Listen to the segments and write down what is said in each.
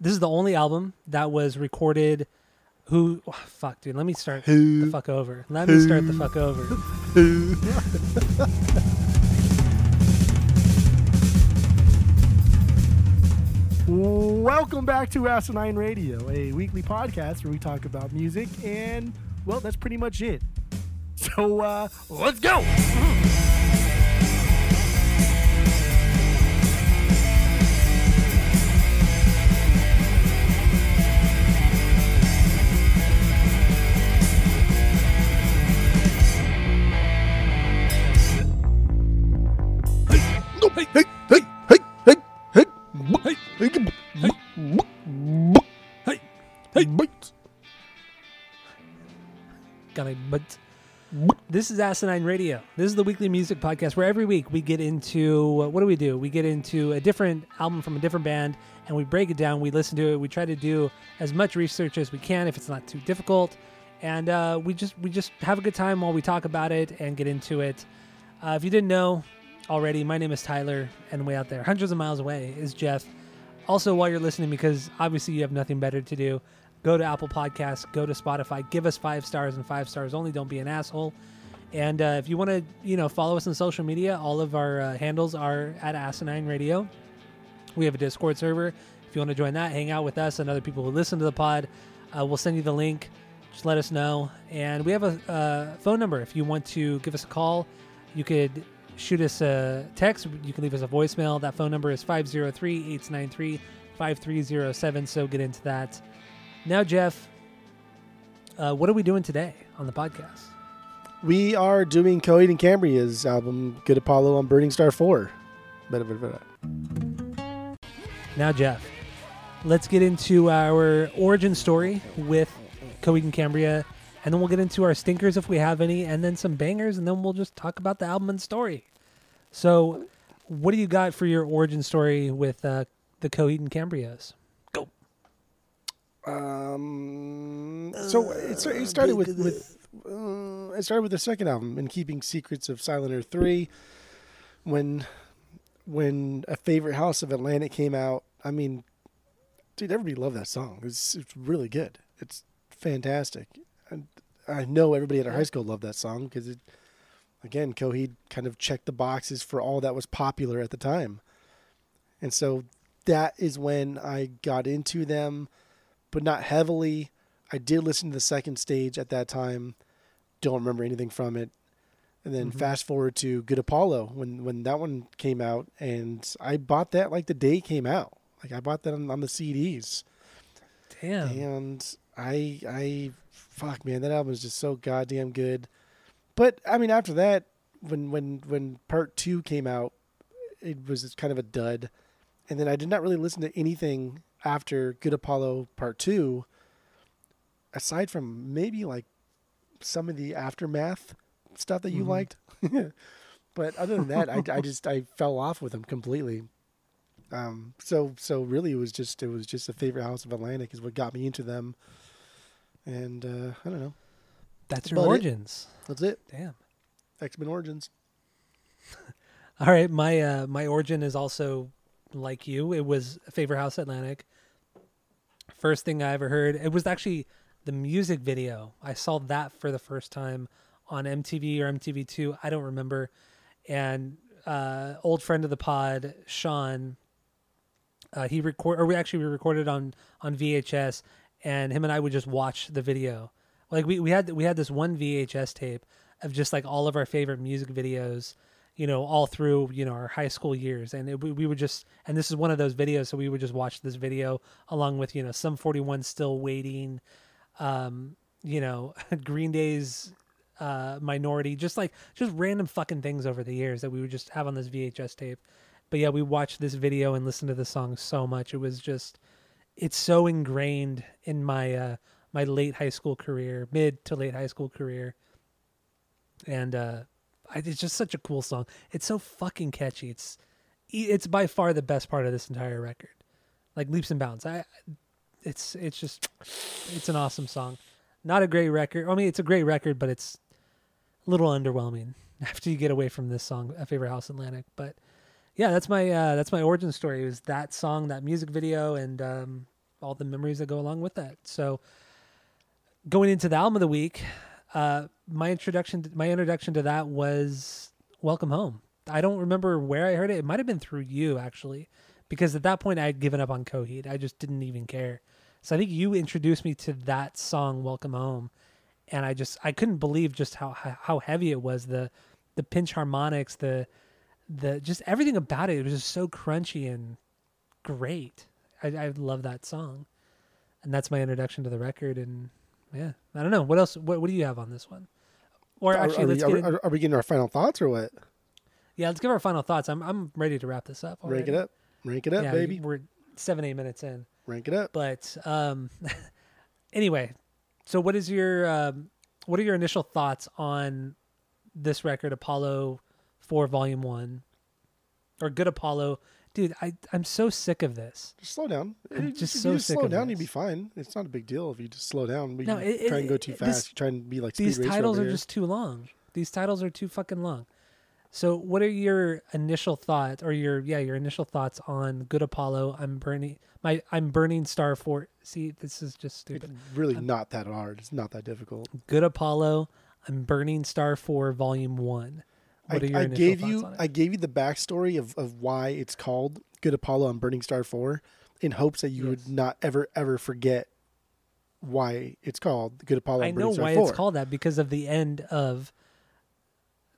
this is the only album that was recorded. Who? oh, fuck, dude. Let me start Who? the fuck over. Let me start the fuck over. Welcome back to Asinine Radio, a weekly podcast where we talk about music, and well, that's pretty much it. So uh, let's go. But this is Asinine Radio. This is the weekly music podcast where every week we get into uh, what do we do? We get into a different album from a different band and we break it down. We listen to it. We try to do as much research as we can if it's not too difficult, and uh, we just we just have a good time while we talk about it and get into it. Uh, if you didn't know already, my name is Tyler, and way out there, hundreds of miles away, is Jeff. Also, while you're listening, because obviously you have nothing better to do, go to Apple Podcasts, go to Spotify, give us five stars and five stars only. Don't be an asshole. And uh, if you want to, you know, follow us on social media, all of our uh, handles are at Asinine Radio. We have a Discord server. If you want to join that, hang out with us and other people who listen to the pod. Uh, we'll send you the link. Just let us know. And we have a uh, phone number. If you want to give us a call, you could shoot us a text. You can leave us a voicemail. That phone number is 503 893 5307. So get into that. Now, Jeff, uh, what are we doing today on the podcast? We are doing Coheed and Cambria's album "Good Apollo" on Burning Star Four. Now, Jeff, let's get into our origin story with Coheed and Cambria, and then we'll get into our stinkers if we have any, and then some bangers, and then we'll just talk about the album and story. So, what do you got for your origin story with uh, the Coheed and Cambrias? Um, so it, it started with with uh, it started with the second album, "In Keeping Secrets of Silent Earth 3, when when a favorite house of Atlantic came out. I mean, dude, everybody loved that song. It's it's really good. It's fantastic. And I know everybody at our high school loved that song because it again, Coheed kind of checked the boxes for all that was popular at the time. And so that is when I got into them, but not heavily. I did listen to the second stage at that time. Don't remember anything from it. And then Mhm. fast forward to Good Apollo when when that one came out, and I bought that like the day it came out. Like I bought that on, on the CDs, Damn. and I I fuck man, that album is just so goddamn good. But I mean, after that, when when when part two came out, it was kind of a dud, and then I did not really listen to anything after Good Apollo Part Two, aside from maybe like some of the aftermath stuff that you Mhm. liked. but other than that, I, I just I fell off with them completely. Um, so so really, it was just it was just a favorite house of Atlantic is what got me into them, and uh, I don't know. That's That's your about it. origins. That's it. Damn. X Men Origins. All right, my uh, my origin is also like you. It was Favorite House Atlantic. First thing I ever heard. It was actually the music video. I saw that for the first time on MTV or MTV2. I don't remember. And uh, old friend of the pod, Sean, uh, he record or we actually we recorded on on VHS, and him and I would just watch the video. Like we, we had we had this one VHS tape of just like all of our favorite music videos you know, all through, you know, our high school years. And it, we, we would just, and this is one of those videos. So we would just watch this video along with, you know, Sum 41 still waiting, um, you know, Green Day's, uh, minority, just like, just random fucking things over the years that we would just have on this VHS tape. But yeah, we watched this video and listened to the song so much. It was just, it's so ingrained in my, uh, my late high school career, mid to late high school career. And, uh, it's just such a cool song. It's so fucking catchy. It's it's by far the best part of this entire record. Like leaps and bounds. I it's it's just it's an awesome song. Not a great record. I mean, it's a great record, but it's a little underwhelming after you get away from this song, "A Favorite House Atlantic." But yeah, that's my uh, that's my origin story. It was that song, that music video, and um, all the memories that go along with that. So going into the album of the week, uh, my introduction to, my introduction to that was Welcome Home. I don't remember where I heard it. It might have been through you actually, because at that point I had given up on Coheed. I just didn't even care. So I think you introduced me to that song Welcome Home, and I just I couldn't believe just how how heavy it was. The the pinch harmonics, the the just everything about it. It was just so crunchy and great. I, I love that song, and that's my introduction to the record. And yeah, I don't know what else. What what do you have on this one? Or Are- actually, are, let's we, get are, are, we getting our final thoughts or what? yeah, let's give our final thoughts. I'm I'm ready to wrap this up. Rank it up. Rank it up, yeah, baby. We're seven eight minutes in. Rank it up. But um, anyway, so what is your um, what are your initial thoughts on this record, Apollo Four Volume One, or Good Apollo? Dude, I I'm so sick of this. Just slow down. I'm If just you so just sick slow of down, this. you'd be fine. It's not a big deal if you just slow down. But No, you it- try and go too it- fast. this- you try and be like speed These titles are here. just too long. These titles are too fucking long. So, what are your initial thoughts, or your yeah, your initial thoughts on Good Apollo? I'm burning my I'm burning Star Four. See, this is just stupid. It's really not that hard. It's not that difficult. Good Apollo. I'm burning Star Four Volume One. What are I, I gave you? I gave you the backstory of, of why it's called Good Apollo on Burning Star Four in hopes that you Yes. would not ever ever forget why it's called Good Apollo I on know Burning Star why 4. it's called that because of the end of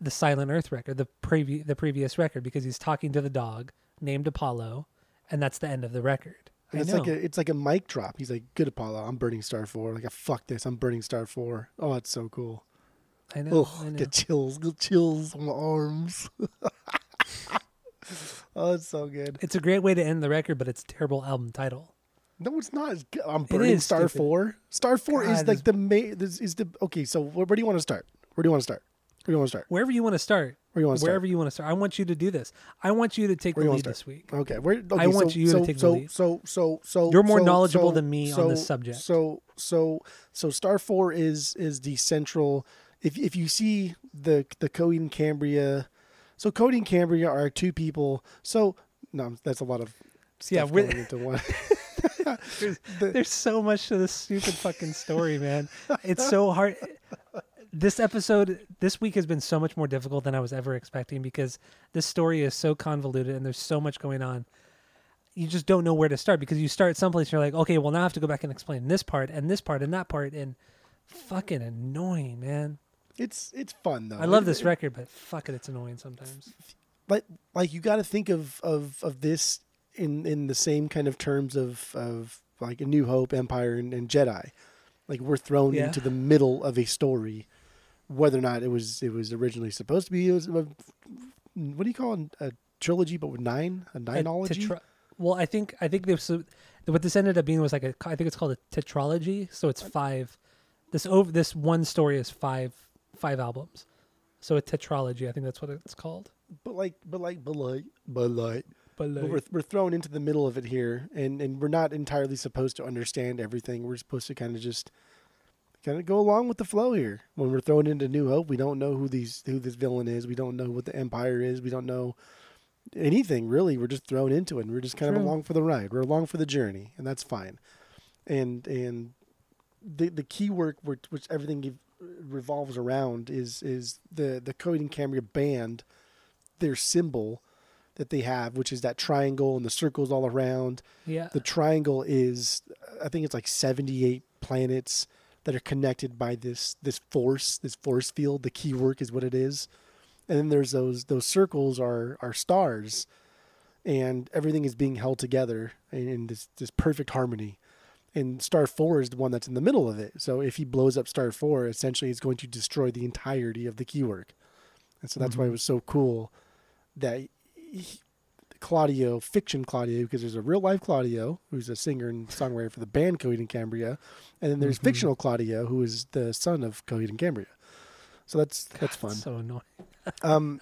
the Silent Earth record, the previ- the previous record, because he's talking to the dog named Apollo, and that's the end of the record. And I it's know. like a it's like a mic drop. He's like, Good Apollo, I'm burning Star Four. Like a fuck this, I'm burning Star Four. Oh, that's so cool. I know. Oh, I know. get chills, get chills on my arms. oh, it's so good. It's a great way to end the record, but it's a terrible album title. No, it's not. It's. I'm burning is Star stupid. Four. Star Four is like the main. This is the okay. So where, where do you want to start? Where do you want to start? Where do you want to start? Wherever you want to start, Where you want to start? wherever you want to start, I want you to do this. I want you to take Where the lead this week. Okay, where? Okay, I want so, you to so, take the so, lead. So, so, so, You're more so- knowledgeable than me on this subject. So, so, so, Star Four is is the central. If if you see the the Coheed and Cambria, so Coheed and Cambria are two people. So no, that's a lot of Yeah, going into one. There's, The- there's so much to this stupid fucking story, man. It's so hard. This episode, this week has been so much more difficult than I was ever expecting because this story is so convoluted and there's so much going on. You just don't know where to start because you start someplace and you're like, okay, well now I have to go back and explain this part and this part and that part and fucking annoying, man. It's it's fun though. I love It- this it- record, but fuck it, it's annoying sometimes. but like you got to think of of of this in in the same kind of terms of of like a New Hope, Empire, and, and Jedi. Like we're thrown Yeah. into the middle of a story, whether or not it was it was originally supposed to be. It was a, what do you call it? A trilogy, but with nine, a A nineology. tetra- well, I think I think this what this ended up being was like a I think it's called a tetralogy. So it's five. This over this one story is five five albums. So a tetralogy, I think that's what it's called. but like, but like, but like, but like. But But we're, we're thrown into the middle of it here, and, and we're not entirely supposed to understand everything. We're supposed to kind of just kind of go along with the flow here. When we're thrown into New Hope, we don't know who these who this villain is. We don't know what the Empire is. We don't know anything really. We're just thrown into it. and We're just kind of along for the ride. We're along for the journey, and that's fine. And and the the Keywork which, which everything ev- revolves around is is the the Coheed and Cambria band, their symbol that they have, which is that triangle and the circles all around. yeah, The triangle is, I think it's like seventy eight planets that are connected by this this force, this force field. The Keywork is what it is, and then there's those those circles are are stars, and everything is being held together in, in this this perfect harmony. And Star Four is the one that's in the middle of it. So if he blows up Star Four, essentially, it's going to destroy the entirety of the Keywork. And so that's why it Mhm. was so cool that he, Claudio, fiction Claudio, because there's a real life Claudio who's a singer and songwriter for the band Coheed and Cambria, and then there's Mhm. fictional Claudio who is the son of Coheed and Cambria. So that's that's fun. so annoying. Um,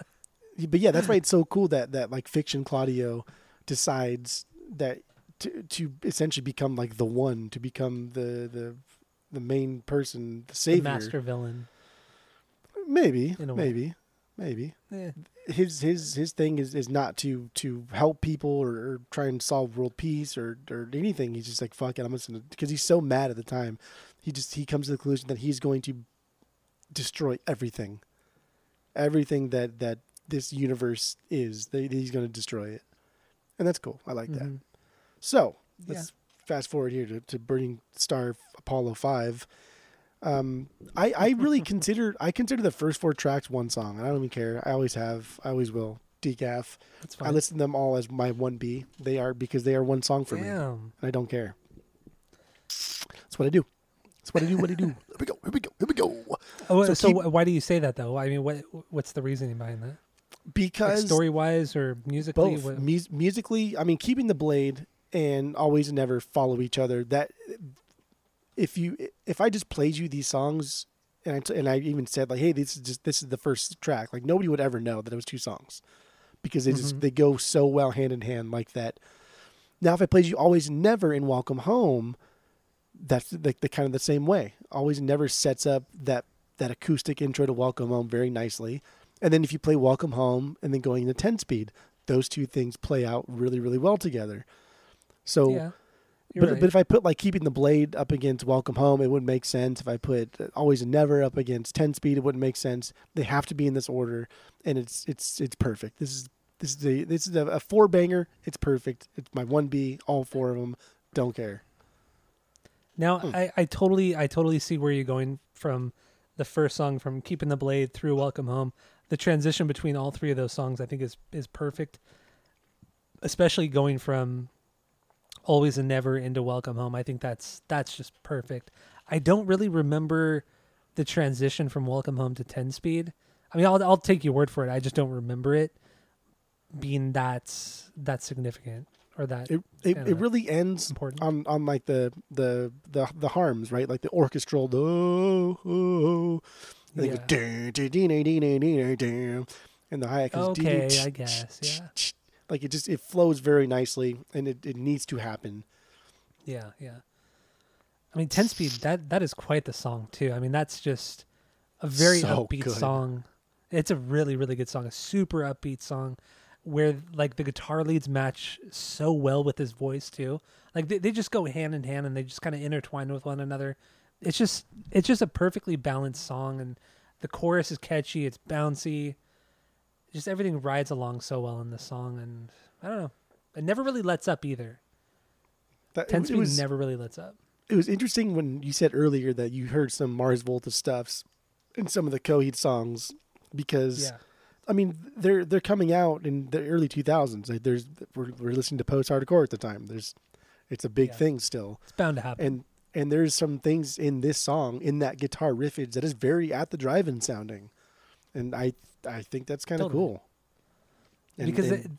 but yeah, that's why it's so cool that that like fiction Claudio decides that to to essentially become like the one, to become the the the main person, the The savior. master villain. Maybe, in a way. maybe. maybe Eh, his his his thing is, is not to to help people or, or try and solve world peace or or anything. He's just like fuck it, I'm just gonna because he's so mad at the time. He just he comes to the conclusion that he's going to destroy everything, everything that that this universe is. That he's going to destroy it, and that's cool. I like that. So let's fast forward here to, to Burning Star Apollo Five. Um, I I really consider I consider the first four tracks one song. I don't even care. I always have. I always will. Decaf. That's fine. I listen to them all as my one B. They are because they are one song for me, and I don't care. That's what I do. That's what I do. What I do. Here we go. Here we go. Here we go. Oh, So so, keep- why do you say that though? I mean, what what's the reasoning behind that? Like Because story wise or musically? both musically i mean keeping the blade and always and never follow each other that if you if i just played you these songs and I, t- and I even said like hey this is just this is the first track like nobody would ever know that it was two songs because they just Mhm. they go so well hand in hand like that now if i played you always and never in welcome home that's like the kind of the same way always and never sets up that that acoustic intro to welcome home very nicely and then if you play Welcome Home and then going into 10 speed, those two things play out really, really well together. So, yeah. But, right. but if I put like keeping the blade up against Welcome Home, it wouldn't make sense. If I put uh, Always and Never up against 10 speed, it wouldn't make sense. They have to be in this order, and it's it's it's perfect. This is this is a this is a, a four banger. It's perfect. It's my one B. All four of them. Don't care. Now Hmm. I, I totally I totally see where you're going from the first song from Keeping the Blade through Welcome Home. The transition between all three of those songs I think is is perfect. Especially going from Always and Never into Welcome Home. I think that's that's just perfect. I don't really remember the transition from Welcome Home to 10 speed. I mean I'll I'll take your word for it. I just don't remember it being that that significant or that It it, it really ends important. on on like the the the the harms, right? Like the orchestral oh, oh, and Yeah. dun, and the hi-hat goes Okay, I guess, yeah. Like it just it flows very nicely and it, it needs to happen. Yeah, yeah. I mean, Ten Speed that that is quite the song too. I mean, that's just a very So upbeat good. song. It's a really really good song, a super upbeat song, where like the guitar leads match so well with his voice too. Like they they just go hand in hand and they just kind of intertwine with one another. It's just it's just a perfectly balanced song, and the chorus is catchy. It's bouncy. Just everything rides along so well in the song, and I don't know. It never really lets up either. That, Ten it, Speed was never really lets up. it was interesting when you said earlier that you heard some Mars Volta stuffs in some of the Coheed songs because Yeah. I mean they're they're coming out in the early 2000s. Like there's we're, we're listening to post hardcore at the time. There's it's a big Yeah. thing still. It's bound to happen. and and there's some things in this song in that guitar riffage that is very at the drive-in sounding and i i think that's kind of Totally. cool And- because and it,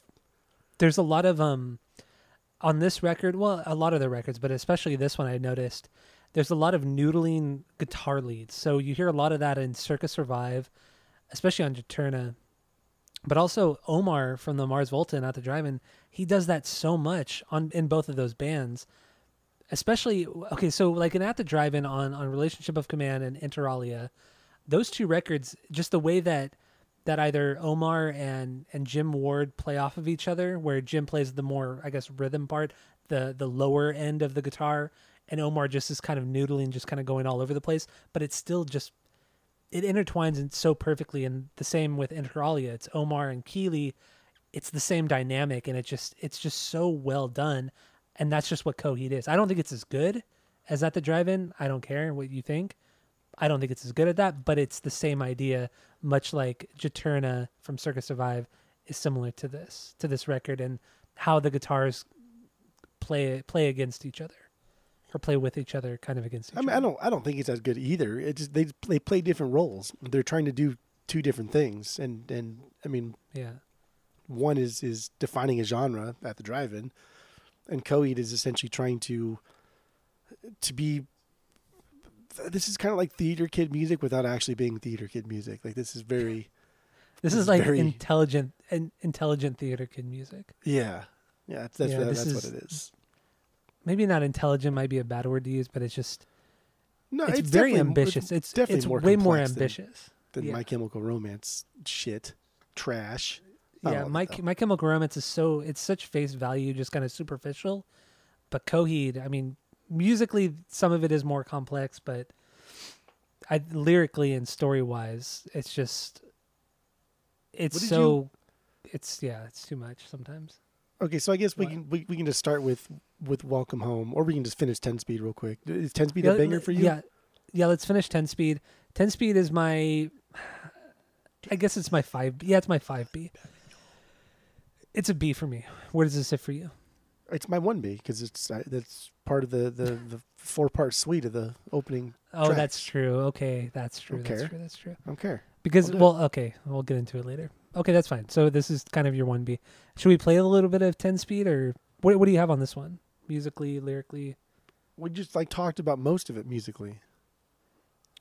there's a lot of um on this record well a lot of the records but especially this one i noticed there's a lot of noodling guitar leads so you hear a lot of that in Circa Survive especially on Juturna. but also omar from the mars volta and at the drive-in he does that so much on in both of those bands especially okay so like in at the drive-in on on relationship of command and Interalia, those two records just the way that that either Omar and and Jim Ward play off of each other, where Jim plays the more I guess rhythm part, the the lower end of the guitar, and Omar just is kind of noodling, just kind of going all over the place. But it's still just it intertwines in so perfectly, and the same with Inter Alia. It's Omar and Keeley. It's the same dynamic, and it just it's just so well done, and that's just what Coheed is. I don't think it's as good as at the drive-in. I don't care what you think. I don't think it's as good at that, but it's the same idea, much like Juturna from Circa Survive is similar to this to this record and how the guitars play play against each other or play with each other, kind of against each other. i mean i don't i don't think it's as good either. It just they they play different roles. They're trying to do two different things and and i mean Yeah, one is is defining a genre at the drive-in and Coheed is essentially trying to to be this is kind of like theater kid music without actually being theater kid music like this is very this This is is like very- intelligent and intelligent theater kid music. yeah yeah that's that's, Yeah, what, that's what is- it is Maybe not intelligent might be a bad word to use, but it's just no it's, very ambitious. It's definitely it's more way more complex than- ambitious. than Yeah. My Chemical Romance shit, trash. I yeah, my my Chemical Romance is so it's such face value, just kind of superficial. But Coheed, I mean, musically, some of it is more complex, but I lyrically and story wise, it's just it's so it's yeah, it's too much sometimes. Okay, so I guess we What? can we, we can just start with with Welcome Home, or we can just finish Ten Speed real quick. Is Ten Speed Yeah, a banger for you? Yeah, yeah. Let's finish ten speed. Ten speed is my. I guess it's my five. Yeah, it's my five B. It's a B for me. Where does this sit for you? It's my one B because it's uh, that's part of the the, the four part suite of the opening. Oh, that's true. Okay, that's true. Don't That's care. true. That's true. I don't care. Because it. well, okay, we'll get into it later. Okay, that's fine. So this is kind of your one B. Should we play a little bit of ten speed, or what? What do you have on this one? Musically, lyrically. We just like talked about most of it musically.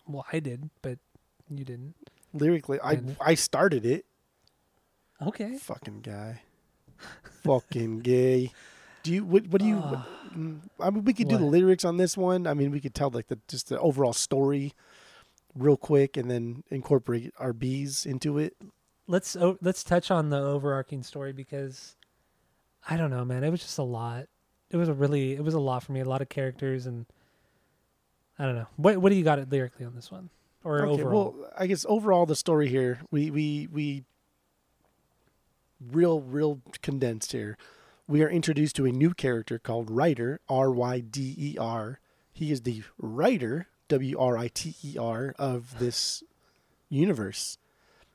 Well, I did, but you didn't. Lyrically, I I started it. Okay. Fucking guy. Fucking gay. Do you what what do you mm, I mean we could do the lyrics on this one. I mean we could tell like the just the overall story real quick and then incorporate our bees into it. let's oh, let's touch on the overarching story because I don't know, man. It was just a lot. It was a really it was a lot for me. A lot of characters and I don't know. What what do you got it lyrically on this one or okay, overall? well, I guess overall the story here, we we we real real condensed here. We are introduced to a new character called Ryder, R Y D E R. He is the writer, W R I T E R, of this universe.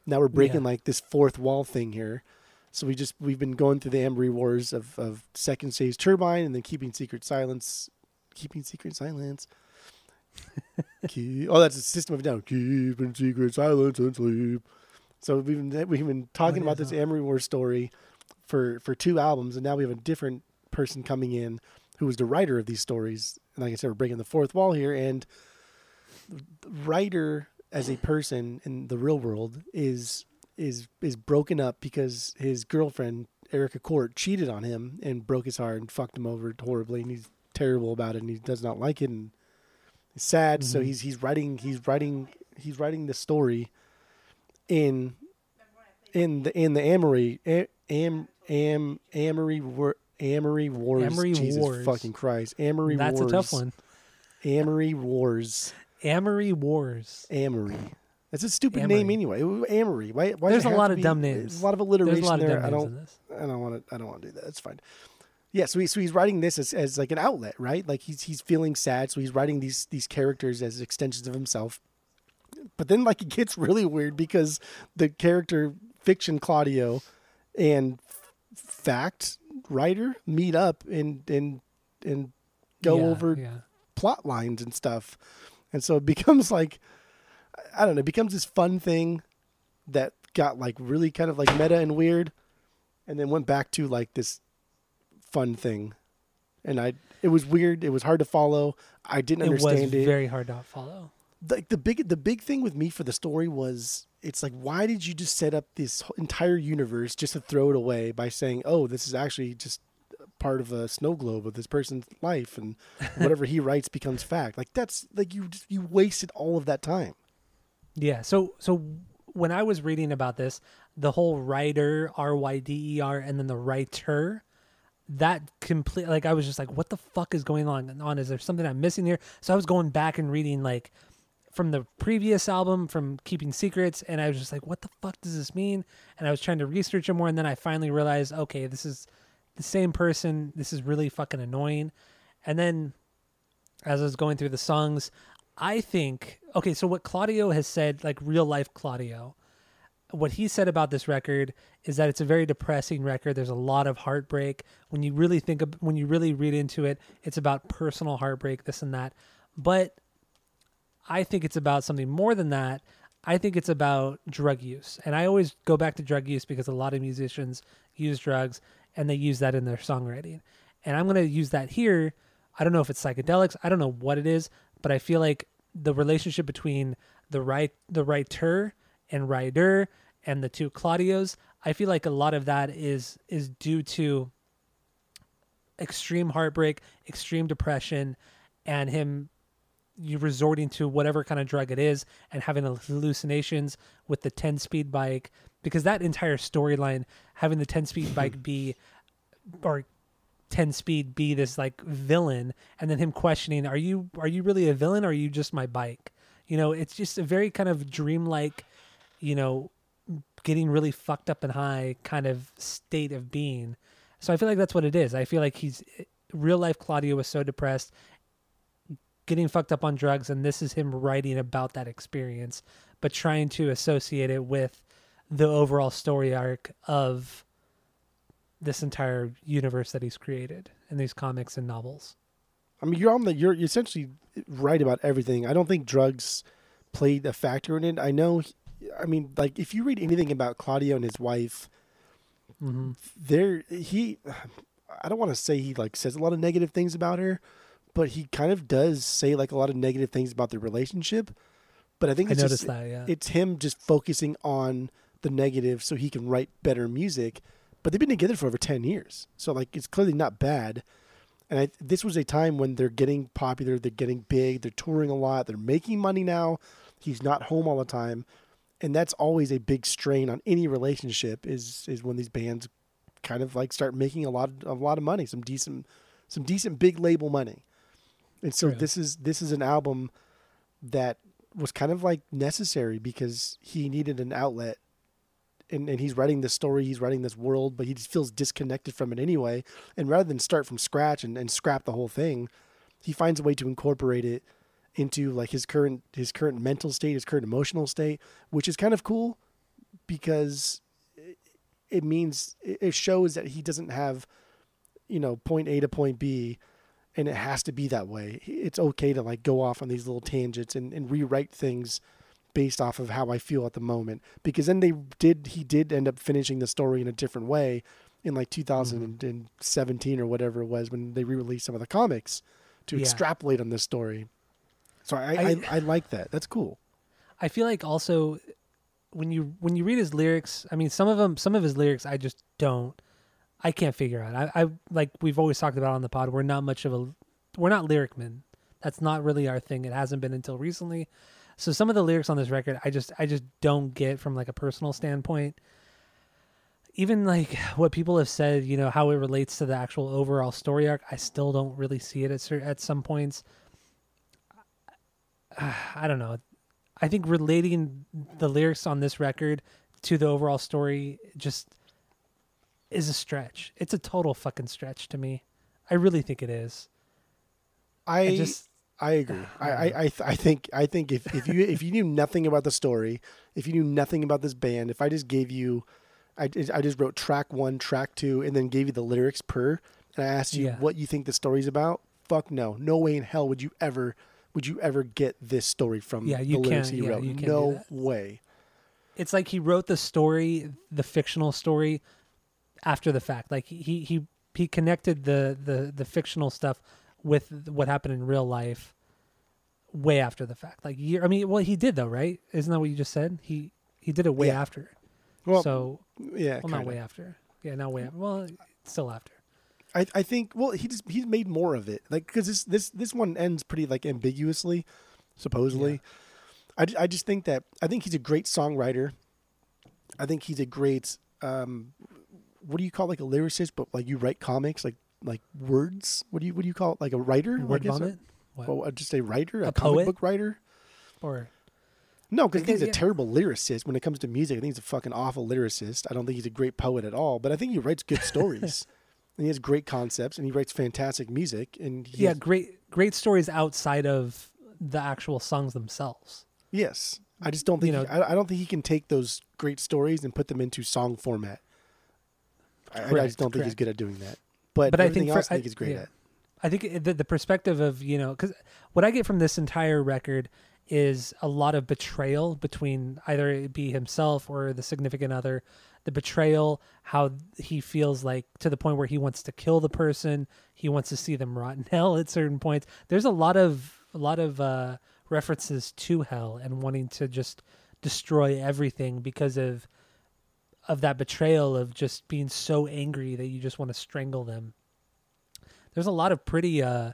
Now we're breaking Yeah. like this fourth wall thing here. So we just we've been going through the Amory Wars of, of Second Stage Turbine and then keeping secret silence keeping secret silence. Keep, oh, that's a system of down. Keeping secret silence and sleep. So we've been we've been talking What about this? Amory War story for for two albums, and now we have a different person coming in who was the writer of these stories. And like I said, we're breaking the fourth wall here. And the writer as a person in the real world is is is broken up because his girlfriend Erica Court cheated on him and broke his heart and fucked him over horribly, and he's terrible about it, and he does not like it, and he's sad. So Mhm. he's he's writing he's writing he's writing the story in in the in the Amory Am Am Amory War Amory Wars. Amory Jesus Wars. fucking Christ, Amory That's Wars. That's a tough one. Amory Wars. Amory Wars. Amory. That's a stupid Amory. name anyway. Amory. Why? why There's a lot of be- dumb names. A lot of There's alliteration a lot of there. dumb I names don't. in this. I don't want to. I don't want to do that. It's fine. Yeah, so, he, so he's writing this as, as like an outlet, right? Like he's he's feeling sad, so he's writing these these characters as extensions of himself. But then like it gets really weird because the character fiction Claudio and fact writer meet up and and and go Yeah, over Yeah. plot lines and stuff. And so it becomes like I don't know, it becomes this fun thing that got like really kind of like meta and weird and then went back to like this fun thing. And I it was weird, it was hard to follow. I didn't It was understand it. very hard to follow. Like the big the big thing with me for the story was it's like why did you just set up this entire universe just to throw it away by saying, "Oh, this is actually just part of a snow globe of this person's life and whatever he writes becomes fact." Like that's like you just, you wasted all of that time. Yeah. So so when I was reading about this, the whole writer R Y D E R and then the writer, that complete like I was just like, what the fuck is going on? On is there something I'm missing here? So I was going back and reading like from the previous album from Keeping Secrets, and I was just like, what the fuck does this mean? And I was trying to research it more, and then I finally realized, okay, this is the same person. This is really fucking annoying. And then as I was going through the songs, I think okay, so what Claudio has said, like real life Claudio, what he said about this record is that it's a very depressing record. There's a lot of heartbreak. When you really think of when you really read into it, it's about personal heartbreak, this and that. But I think it's about something more than that. I think it's about drug use. And I always go back to drug use because a lot of musicians use drugs and they use that in their songwriting. And I'm going to use that here. I don't know if it's psychedelics, I don't know what it is, but I feel like the relationship between the right the writer and writer and the two Claudios, I feel like a lot of that is is due to extreme heartbreak, extreme depression, and him you resorting to whatever kind of drug it is and having hallucinations with the 10 speed bike because that entire storyline having the 10 speed bike be or 10 speed be this like villain and then him questioning are you are you really a villain or are you just my bike? You know it's just a very kind of dreamlike you know getting really fucked up and high kind of state of being. So i feel like that's what it is. I feel like he's eh, real life claudio was so depressed getting fucked up on drugs and this is him writing about that experience but trying to associate it with the overall story arc of this entire universe that he's created in these comics and novels. I mean, you're on the you're essentially right about everything. I don't think drugs played a factor in it. I know. I mean, like if you read anything about Claudio and his wife, mm-hmm. there he. I don't want to say he like says a lot of negative things about her, but he kind of does say like a lot of negative things about their relationship. But I think I it's noticed just, that. Yeah, it's him just focusing on the negative so he can write better music. But they've been together for over ten years, so like it's clearly not bad. And I, this was a time when they're getting popular, they're getting big, they're touring a lot, they're making money now. He's not home all the time, and that's always a big strain on any relationship. Is is when these bands kind of like start making a lot of, a lot of money, some decent some decent big label money. And so this is this is an album that was kind of like necessary because he needed an outlet and, and he's writing this story, he's writing this world, but he just feels disconnected from it anyway. And rather than start from scratch and, and scrap the whole thing, he finds a way to incorporate it into like his current his current mental state, his current emotional state, which is kind of cool because it, it means it shows that he doesn't have you know point A to point B and it has to be that way. It's okay to like go off on these little tangents and, and rewrite things based off of how I feel at the moment. Because then they did he did end up finishing the story in a different way in like mm-hmm. 2017 or whatever it was when they re-released some of the comics to Yeah. extrapolate on this story. So I, I, I- I like that. That's cool. I feel like also when you when you read his lyrics, I mean some of them some of his lyrics I just don't I can't figure out. I, I like we've always talked about on the pod, we're not much of a we're not lyric men. That's not really our thing. It hasn't been until recently. So some of the lyrics on this record I just I just don't get from like a personal standpoint. Even like what people have said, you know, how it relates to the actual overall story arc, I still don't really see it at at some points. I don't know. I think relating the lyrics on this record to the overall story just is a stretch. It's a total fucking stretch to me. I really think it is. I, I just I agree. I I I, th- I think I think if, if you if you knew nothing about the story, if you knew nothing about this band, if I just gave you, I just- I just wrote track one, track two, and then gave you the lyrics per, and I asked you Yeah. what you think the story's about. Fuck no, no way in hell would you ever would you ever get this story from Yeah, you the lyrics he yeah, wrote? no way. it's like he wrote the story, the fictional story, after the fact. Like he he he connected the the the fictional stuff with what happened in real life way after the fact. Like year, I mean, well, he did though, right? Isn't that what you just said? He he did it way Yeah. after. Well, so yeah, well, not way after. Yeah, not way after. Well, still after. I, I think well he just he's made more of it like because this this this one ends pretty like ambiguously supposedly I, I just think that I think he's a great songwriter I think he's a great um what do you call like a lyricist but like you write comics like like words what do you what do you call it like a writer Word vomit. What? oh, uh, just a writer a, A comic poet? book writer or no because I think he's a yeah. terrible lyricist when it comes to music I think he's a fucking awful lyricist I don't think he's a great poet at all but I think he writes good stories and he has great concepts and he writes fantastic music and he yeah, has- great great stories outside of the actual songs themselves. yes I just don't think You he- know- I, I don't think he can take those great stories and put them into song format I, I just don't think he's good at doing that but, But I think for- else I think he's great yeah. at I think the, the perspective of you know because what I get from this entire record is a lot of betrayal between either it be himself or the significant other. The betrayal, how he feels like to the point where he wants to kill the person, he wants to see them rot in hell at certain points. There's a lot of a lot of uh, references to hell and wanting to just destroy everything because of of that betrayal of just being so angry that you just want to strangle them there's a lot of pretty uh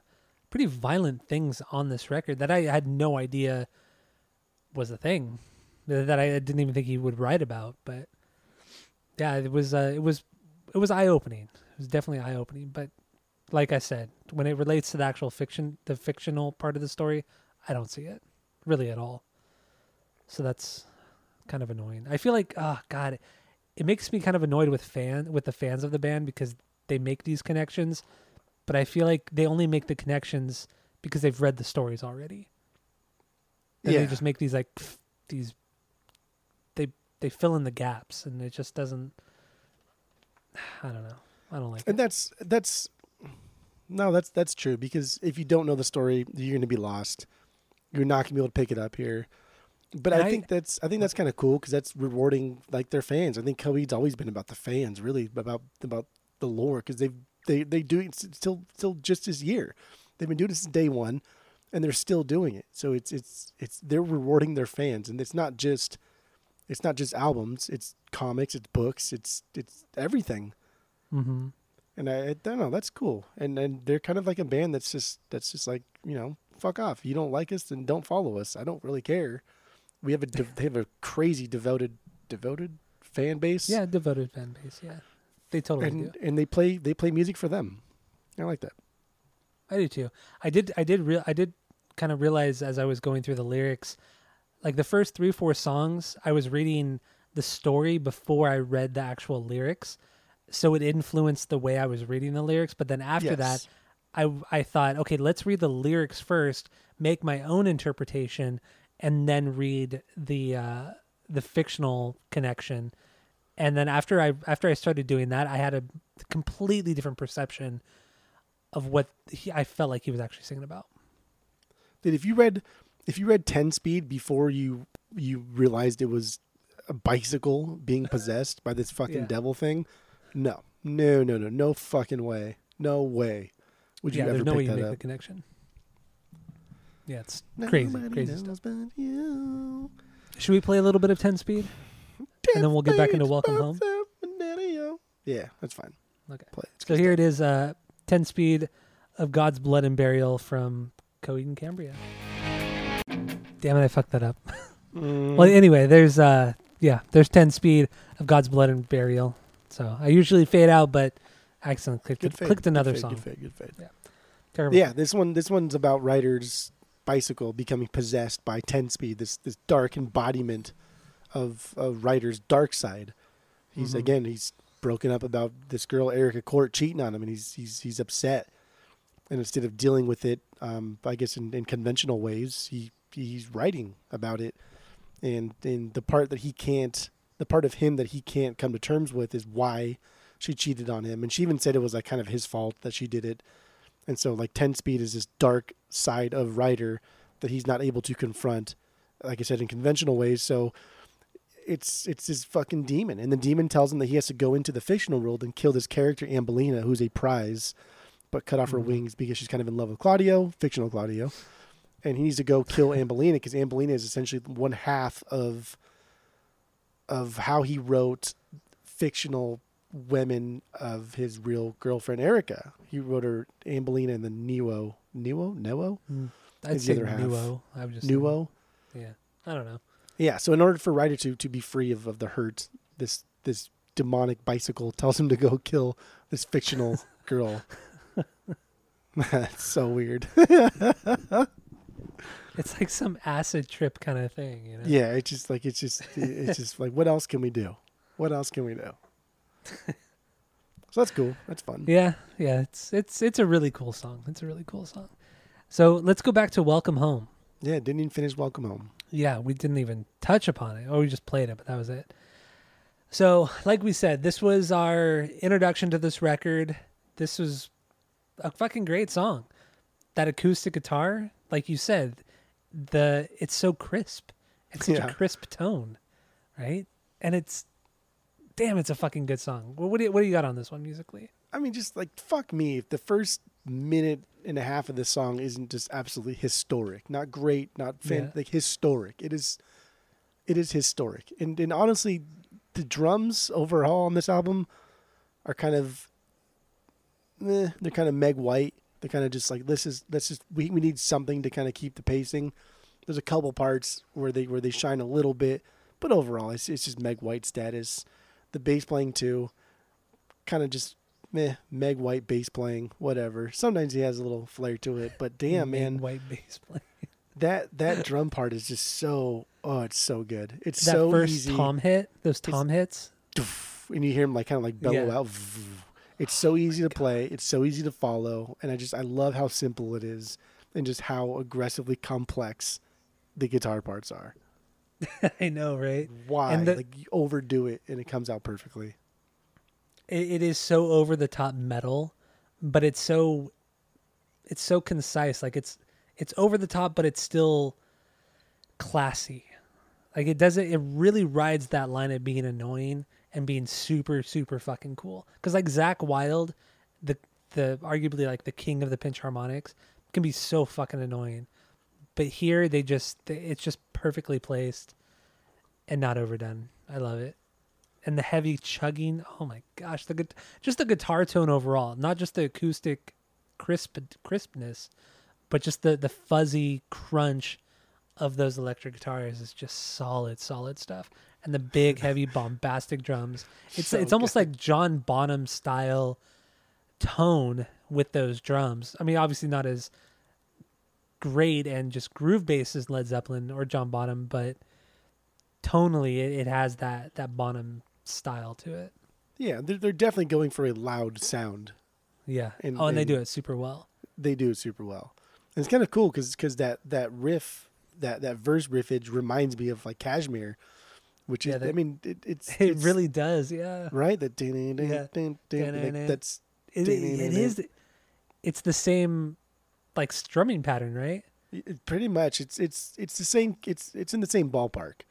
pretty violent things on this record that I had no idea was a thing that I didn't even think he would write about. But yeah, it was uh, it was it was eye opening. It was definitely eye opening. But like I said, when it relates to the actual fiction, the fictional part of the story, I don't see it really at all. So that's kind of annoying. I feel like, oh god, it makes me kind of annoyed with fan with the fans of the band because they make these connections, but I feel like they only make the connections because they've read the stories already. And Yeah. they just make these like pff, these they they fill in the gaps and it just doesn't I don't know. I don't like it. And that's that's no, that's that's true because if you don't know the story, you're going to be lost. You're not going to be able to pick it up here. But I, I- think that's I think that's kind of cool because that's rewarding like their fans. I think Coheed's always been about the fans, really about about the lore because they've they they do it still still just this year. They've been doing this since day one, and they're still doing it. So it's it's it's they're rewarding their fans, and it's not just it's not just albums. It's comics. It's books. It's it's everything. Mhm. And I, I don't know, that's cool. And and they're kind of like a band that's just that's just like you know, fuck off. You don't like us, then don't follow us. I don't really care. We have a de- they have a crazy devoted devoted fan base. Yeah, devoted fan base, yeah. They totally do. and and they play they play music for them. I like that. I do too. I did. I did. Real. I did kind of realize as I was going through the lyrics, like the first three, four songs, I was reading the story before I read the actual lyrics, so it influenced the way I was reading the lyrics. But then after Yes. that, I I thought, okay, let's read the lyrics first, make my own interpretation, and then read the uh, the fictional connection. And then after I after I started doing that, I had a completely different perception of what he, I felt like he was actually singing about. Dude, if you read if you read ten speed before you you realized it was a bicycle being possessed by this fucking Yeah. devil thing, no. No, no, no, no fucking way. No way. Would you yeah, ever there's no way you that make up? the connection. Yeah, it's crazy, Nobody crazy knows stuff. but you. Should we play a little bit of Ten Speed? And then we'll get back into Welcome Home. Yeah, that's fine. Okay. Play. So here it is, uh, Ten Speed of God's Blood and Burial from Coheed and Cambria. Damn it, I fucked that up. Mm, Well, anyway, there's uh, yeah, there's Ten Speed of God's Blood and Burial. So I usually fade out, but I accidentally clicked, good clicked good another fade, song. Good fade, good fade. Yeah. Terrible. Yeah, this one this one's about Ryder's bicycle becoming possessed by Ten Speed, this this dark embodiment of of Ryder's dark side. He's Mhm. again he's broken up about this girl Erica Court cheating on him, and he's he's he's upset. And instead of dealing with it, um, I guess in, in conventional ways, he he's writing about it, and and the part that he can't, the part of him that he can't come to terms with is why she cheated on him, and she even said it was like kind of his fault that she did it, and so like ten speed is this dark side of Ryder that he's not able to confront, like I said in conventional ways. So it's it's his fucking demon, and the demon tells him that he has to go into the fictional world and kill this character Ambelina, who's a prize, but cut off her Mhm. wings because she's kind of in love with Claudio, fictional Claudio, and he needs to go kill Ambelina because Ambelina is essentially one half of of how he wrote fictional women of his real girlfriend Erica. He wrote her Ambelina and then Neo, Neo, Neo, Mm, I'd say. Nuo. I would just Nuo. Yeah, I don't know. Yeah. So in order for Ryder to to be free of, of the hurt, this this demonic bicycle tells him to go kill this fictional girl. That's so weird. It's like some acid trip kind of thing, you know? Yeah, it's just like it's just it's just like what else can we do? What else can we do? So that's cool. That's fun. Yeah, yeah. It's it's it's a really cool song. It's a really cool song. So let's go back to Welcome Home. Yeah, didn't even finish Welcome Home. Yeah, we didn't even touch upon it. Or we just played it, but that was it. So, like we said, this was our introduction to this record. This was a fucking great song. That acoustic guitar, like you said, the it's so crisp. It's such Yeah. a crisp tone, right? And it's damn, it's a fucking good song. Well, what do you, what do you got on this one musically? I mean, just like fuck me if the first minute and a half of this song isn't just absolutely historic. Not great, not fan, Yeah. like historic. It is, it is historic. And and honestly, the drums overall on this album are kind of, eh, they're kind of Meg White They're kind of just like this is let's just we, we need something to kind of keep the pacing. There's a couple parts where they where they shine a little bit, but overall it's it's just Meg White status. The bass playing too, kind of just meh. Meg White bass playing, whatever. Sometimes he has a little flair to it, but damn Main man, white bass play. that that drum part is just so oh it's so good. It's That so first easy. tom hit, those tom hits. and you hear him like kind of like bellow Yeah. out. It's so oh easy to play. It's so easy to follow, and I just I love how simple it is, and just how aggressively complex the guitar parts are. I know, right? Why And the- like you overdo it and it comes out perfectly. it, it is so over the top metal, but it's so it's so concise. Like it's it's over the top, but it's still classy. Like it doesn't. It really rides that line of being annoying and being super super fucking cool. Because like Zakk Wylde, the the arguably like the king of the pinch harmonics, can be so fucking annoying. But here they just it's just perfectly placed and not overdone. I love it and the heavy chugging. Oh my gosh, the good, just the guitar tone overall, not just the acoustic crisp crispness, but just the the fuzzy crunch of those electric guitars is just solid, solid stuff. And the big, heavy, bombastic drums. It's So it's almost like John Bonham style tone with those drums. I mean, obviously not as great and just groove bass as Led Zeppelin or John Bonham, but tonally it, it has that that Bonham style to it. Yeah, they're, they're definitely going for a loud sound. Yeah. And- oh, and they do it super well. They do it super well. And it's kind of cool because because that that riff that that verse riffage reminds me of like Kashmir, which is Yeah, that- I mean it, it's It it's- really does. Yeah. right that Yeah. that's It, it, it is. It's the same, like strumming pattern, right? It- pretty much. It's it's it's the same it's it's in the same ballpark.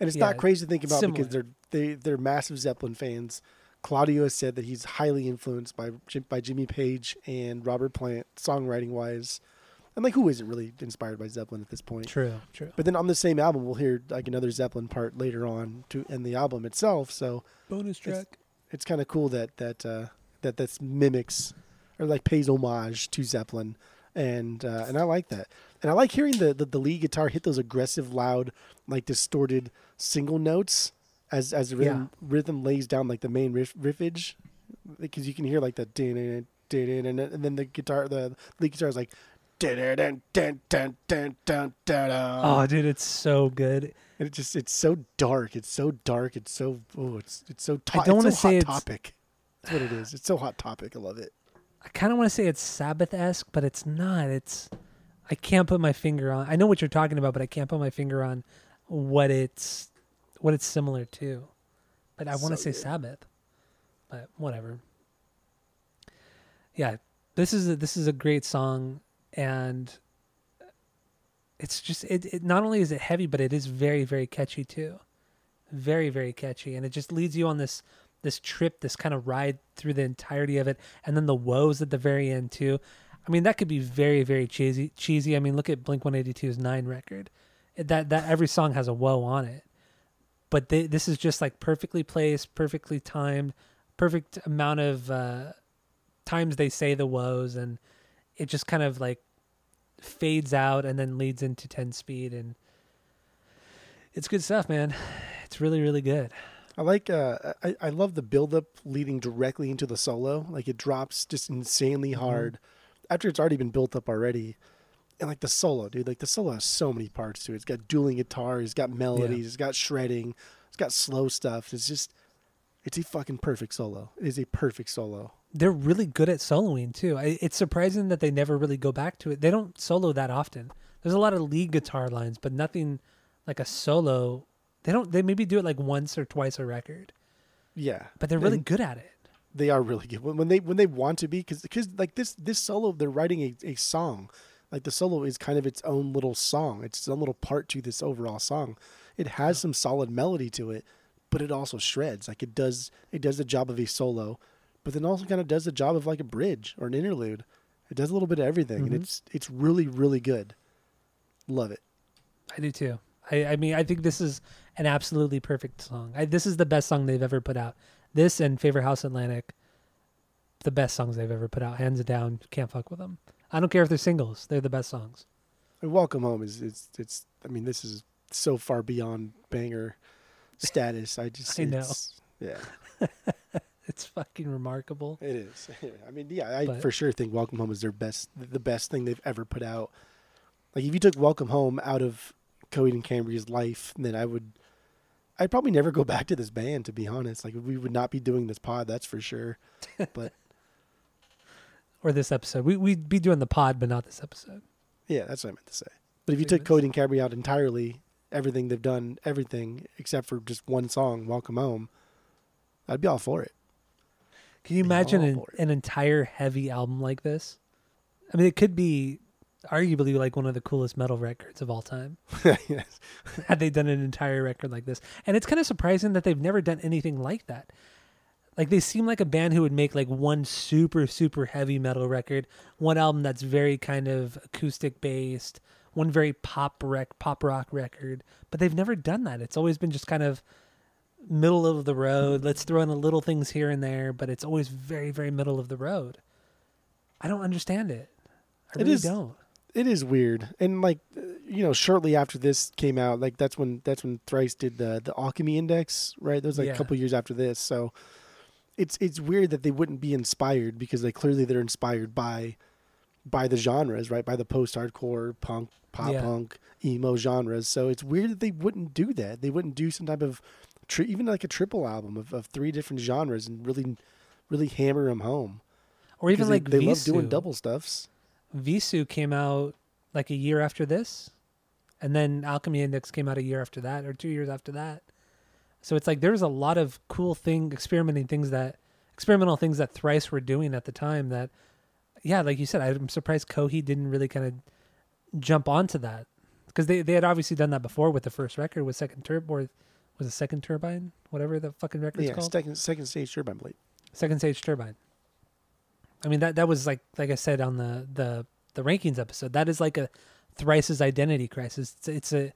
And it's Yeah, not crazy to think about because they're they they're massive zeppelin fans. Claudio has said that he's highly influenced by by jimmy page and robert plant songwriting wise. And like who isn't really inspired by zeppelin at this point? True. True. but then on the same album we'll hear like another zeppelin part later on to end the album itself. So Bonus It's- it's kind of cool that that uh, that this mimics or like pays homage to Zeppelin, and uh, and I like that, and I like hearing the, the the lead guitar hit those aggressive, loud, like distorted single notes as as the rhythm rhythm lays down like the main riff, riffage, because you can hear like the din din and and then the guitar the lead guitar is like. Oh, dude, it's so good. and it just it's so dark. It's so dark. It's so oh, it's it's so. To- I don't wanna so say hot it's- topic. That's what it is. It's so hot topic. I love it. I kind of want to say it's Sabbath esque, but it's not. It's. I can't put my finger on. I know what you're talking about, but I can't put my finger on what it's what it's similar to. But I want to So say good. Sabbath, but whatever. Yeah, this is a, this is a great song, and it's just it, it. Not only is it heavy, but it is very very catchy too, very very catchy, and it just leads you on this this trip, this kind of ride through the entirety of it, and then the woes at the very end too. I mean, that could be very, very cheesy. Cheesy. I mean, look at Blink One Eighty Two's Nine record. That that every song has a woe on it, but they, this is just like perfectly placed, perfectly timed, perfect amount of uh, times they say the woes, and it just kind of like fades out and then leads into ten speed, and it's good stuff, man. It's really, really good. I like. Uh, I I love the build up leading directly into the solo. Like it drops just insanely Mm-hmm. hard after it's already been built up already. And like the solo, dude. Like the solo has so many parts to it. It's got dueling guitars, It's got melodies. It's got shredding. It's got slow stuff. It's just. It's a fucking perfect solo. It is a perfect solo. they're really good at soloing too. I, it's surprising that they never really go back to it. They don't solo that often. There's a lot of lead guitar lines, but nothing like a solo. They don't. They maybe do it like once or twice a record, Yeah, but they're really And- good at it. They are really good. When, they when they want to be because because like this this solo they're writing a, a song. Like the solo is kind of its own little song. It's its own little part to this overall song. It has some solid melody to it but it also shreds. Like it does it does the job of a solo but then also kind of does the job of like a bridge or an interlude. It does a little bit of everything Mhm. and it's it's really really good. Love it. I do too. I, I mean, I think this is an absolutely perfect song. I, this is the best song they've ever put out. This and Favorite House Atlantic the best songs they've ever put out, hands down. Can't fuck with them. I don't care if they're singles; they're the best songs. And Welcome Home is it's it's. I mean, this is so far beyond banger status. I just I know. Yeah, It's fucking remarkable. it is. I mean, yeah, I But- for sure think Welcome Home is their best, the best thing they've ever put out. Like if you took Welcome Home out of Coheed and Cambria's life, then I would. I'd probably never go back to this band, to be honest. Like we would not be doing this pod, that's for sure. But Or this episode, we we'd be doing the pod, but not this episode. Yeah, that's what I meant to say. But if you took. Coheed and Cambria out entirely, everything they've done, everything except for just one song, "Welcome Home," I'd be all for it. Can you imagine an, an entire heavy album like this? I mean, it could be arguably like one of the coolest metal records of all time. yes. had they done an entire record like this. And it's kind of surprising that they've never done anything like that. Like they seem like a band who would make like one super super heavy metal record, one album that's very kind of acoustic based, one very pop rec pop rock record, but they've never done that. It's always been just kind of middle of the road. Let's throw in a little things here and there, but it's always very very middle of the road. I don't understand it. I It really is- don't. It is weird, and like uh, you know, shortly after this came out, like that's when that's when Thrice did the the Alchemy Index, right? That was like Yeah. a couple years after this. So it's it's weird that they wouldn't be inspired because they clearly they're inspired by by the genres, right? By the post hardcore, punk, pop Yeah. punk, emo genres. So it's weird that they wouldn't do that. They wouldn't do some type of tri- even like a triple album of, of three different genres and really really hammer them home. Or even like they, they love doing double stuffs. Vheissu came out like a year after this, and then Alchemy Index came out a year after that, or two years after that. So it's like there was a lot of cool thing, experimenting things that, experimental things that Thrice were doing at the time. That, yeah, like you said, I'm surprised Coheed didn't really kind of jump onto that because they they had obviously done that before with the first record with Second Turb or was it Second Turbine, whatever the fucking record's Yeah, called. second second stage turbine blade. Second stage turbine. I mean that that was like like I said on the the the rankings episode. That is like a thrice's identity crisis. It's, it's a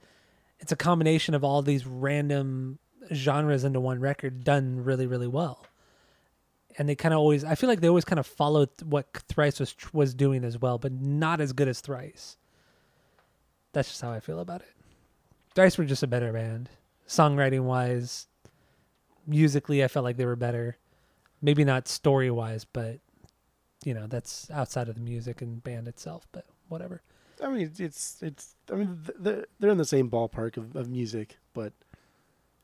it's a combination of all these random genres into one record done really really well. And they kind of always I feel like they always kind of followed what Thrice was was doing as well, but not as good as Thrice. That's just how I feel about it. Thrice were just a better band, songwriting wise. Musically, I felt like they were better maybe not story wise, but you know that's outside of the music and band itself. But whatever. I mean, it's it's, I mean, they're they're in the same ballpark of, of music, but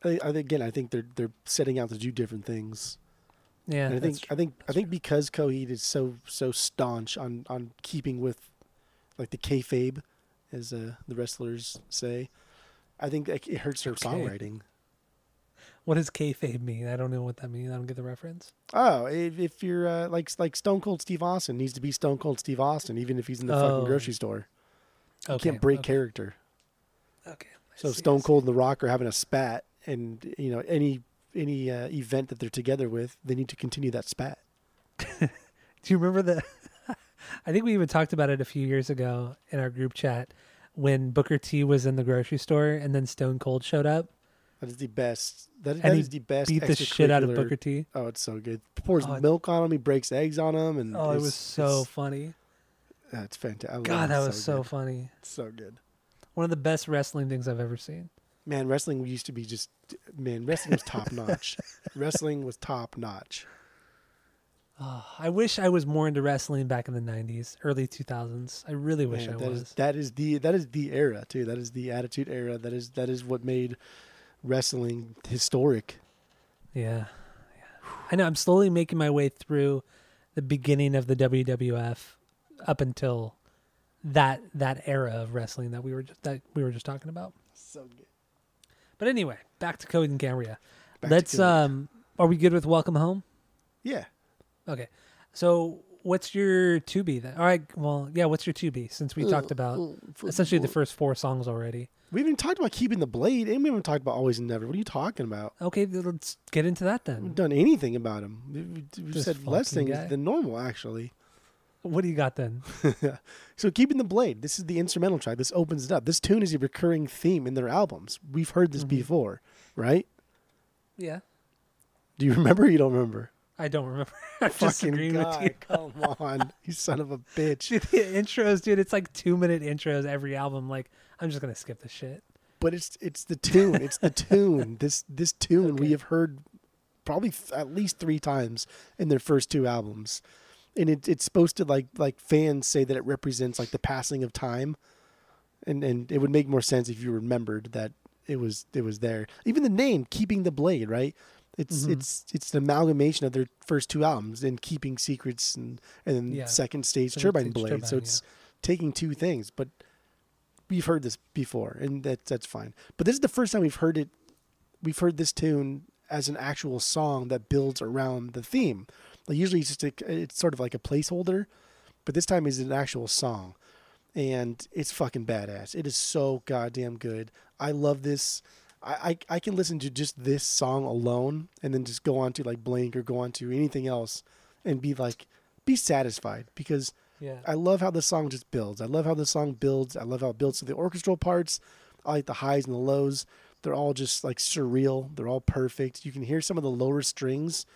I, I again, I think they're they're setting out to do different things. Yeah, and I that's think I think I think because Coheed is so so staunch on on keeping with like the kayfabe, as uh, the wrestlers say, I think it hurts their Okay. songwriting. What does kayfabe mean? I don't know what that means. I don't get the reference. Oh, if, if you're uh, like like Stone Cold Steve Austin needs to be Stone Cold Steve Austin, even if he's in the Oh. fucking grocery store. You Okay, can't break okay, character. Okay. I So see, Stone. Cold and The Rock are having a spat, and you know any any uh, event that they're together with, they need to continue that spat. Do you remember the? I think we even talked about it a few years ago in our group chat when Booker T was in the grocery store and then Stone Cold showed up That is the best. That, And that he is the best. beat the shit out of Booker T. Oh, it's so good. Pours Oh, milk on him. He breaks eggs on him, and Oh, it was so funny. that's fantastic. God, that was so good. funny. So good. One of the best wrestling things I've ever seen. Man, wrestling used to be just man. Wrestling was top notch. wrestling was top notch. Oh, I wish I was more into wrestling back in the '90s, early 2000s. I really wish Man, I that was. is- that is the that is the era too. That is the attitude era. That is that is what made wrestling historic. Yeah. yeah. I know. I'm slowly making my way through the beginning of the WWF up until that that era of wrestling that we were just that we were just talking about. So good. But anyway, back to Coheed and Cambria. Back Let's um are we good with Welcome Home? Yeah. Okay. So what's your 2B then? All right, well, yeah, what's your 2B since we talked about essentially the first four songs already. We haven't even talked about keeping the blade, and we haven't talked about always and never. What are you talking about? Okay, let's get into that then. We haven't then. done anything about him. We- we- We've said less things guy. than normal, actually. What do you got then? So, keeping the blade. This is the instrumental track. This opens it up. This tune is a recurring theme in their albums. We've heard this Mhm. before, right? Yeah. Do you remember? Or you don't remember? I don't remember. I'm just agreeing with God, you. come on, you son of a bitch. Dude, the intros, dude, it's like two minute intros every album. Like, I'm just gonna skip the shit. But it's it's the tune. It's the tune. This this tune we have heard probably at least three times in their first two albums, and it, it's supposed to like like fans say that it represents like the passing of time, and and it would make more sense if you remembered that it was it was there. Even the name, keeping the blade, right? It's Mhm. it's it's an amalgamation of their first two albums and keeping secrets and and then Yeah. second stage Second turbine blade. so Turbine, it's taking two things, but we've heard this before, and that that's fine. But this is the first time we've heard it. We've heard this tune as an actual song that builds around the theme. Like usually it's just a, it's sort of like a placeholder, but this time it's an actual song, and it's fucking badass. It is so goddamn good. I love this. I, I I can listen to just this song alone, and then just go on to like Blink or go on to anything else, and be like be satisfied because Yeah. I love how the song just builds. I love how the song builds. I love how it builds to the orchestral parts. I like the highs and the lows. They're all just like surreal. They're all perfect. You can hear some of the lower strings,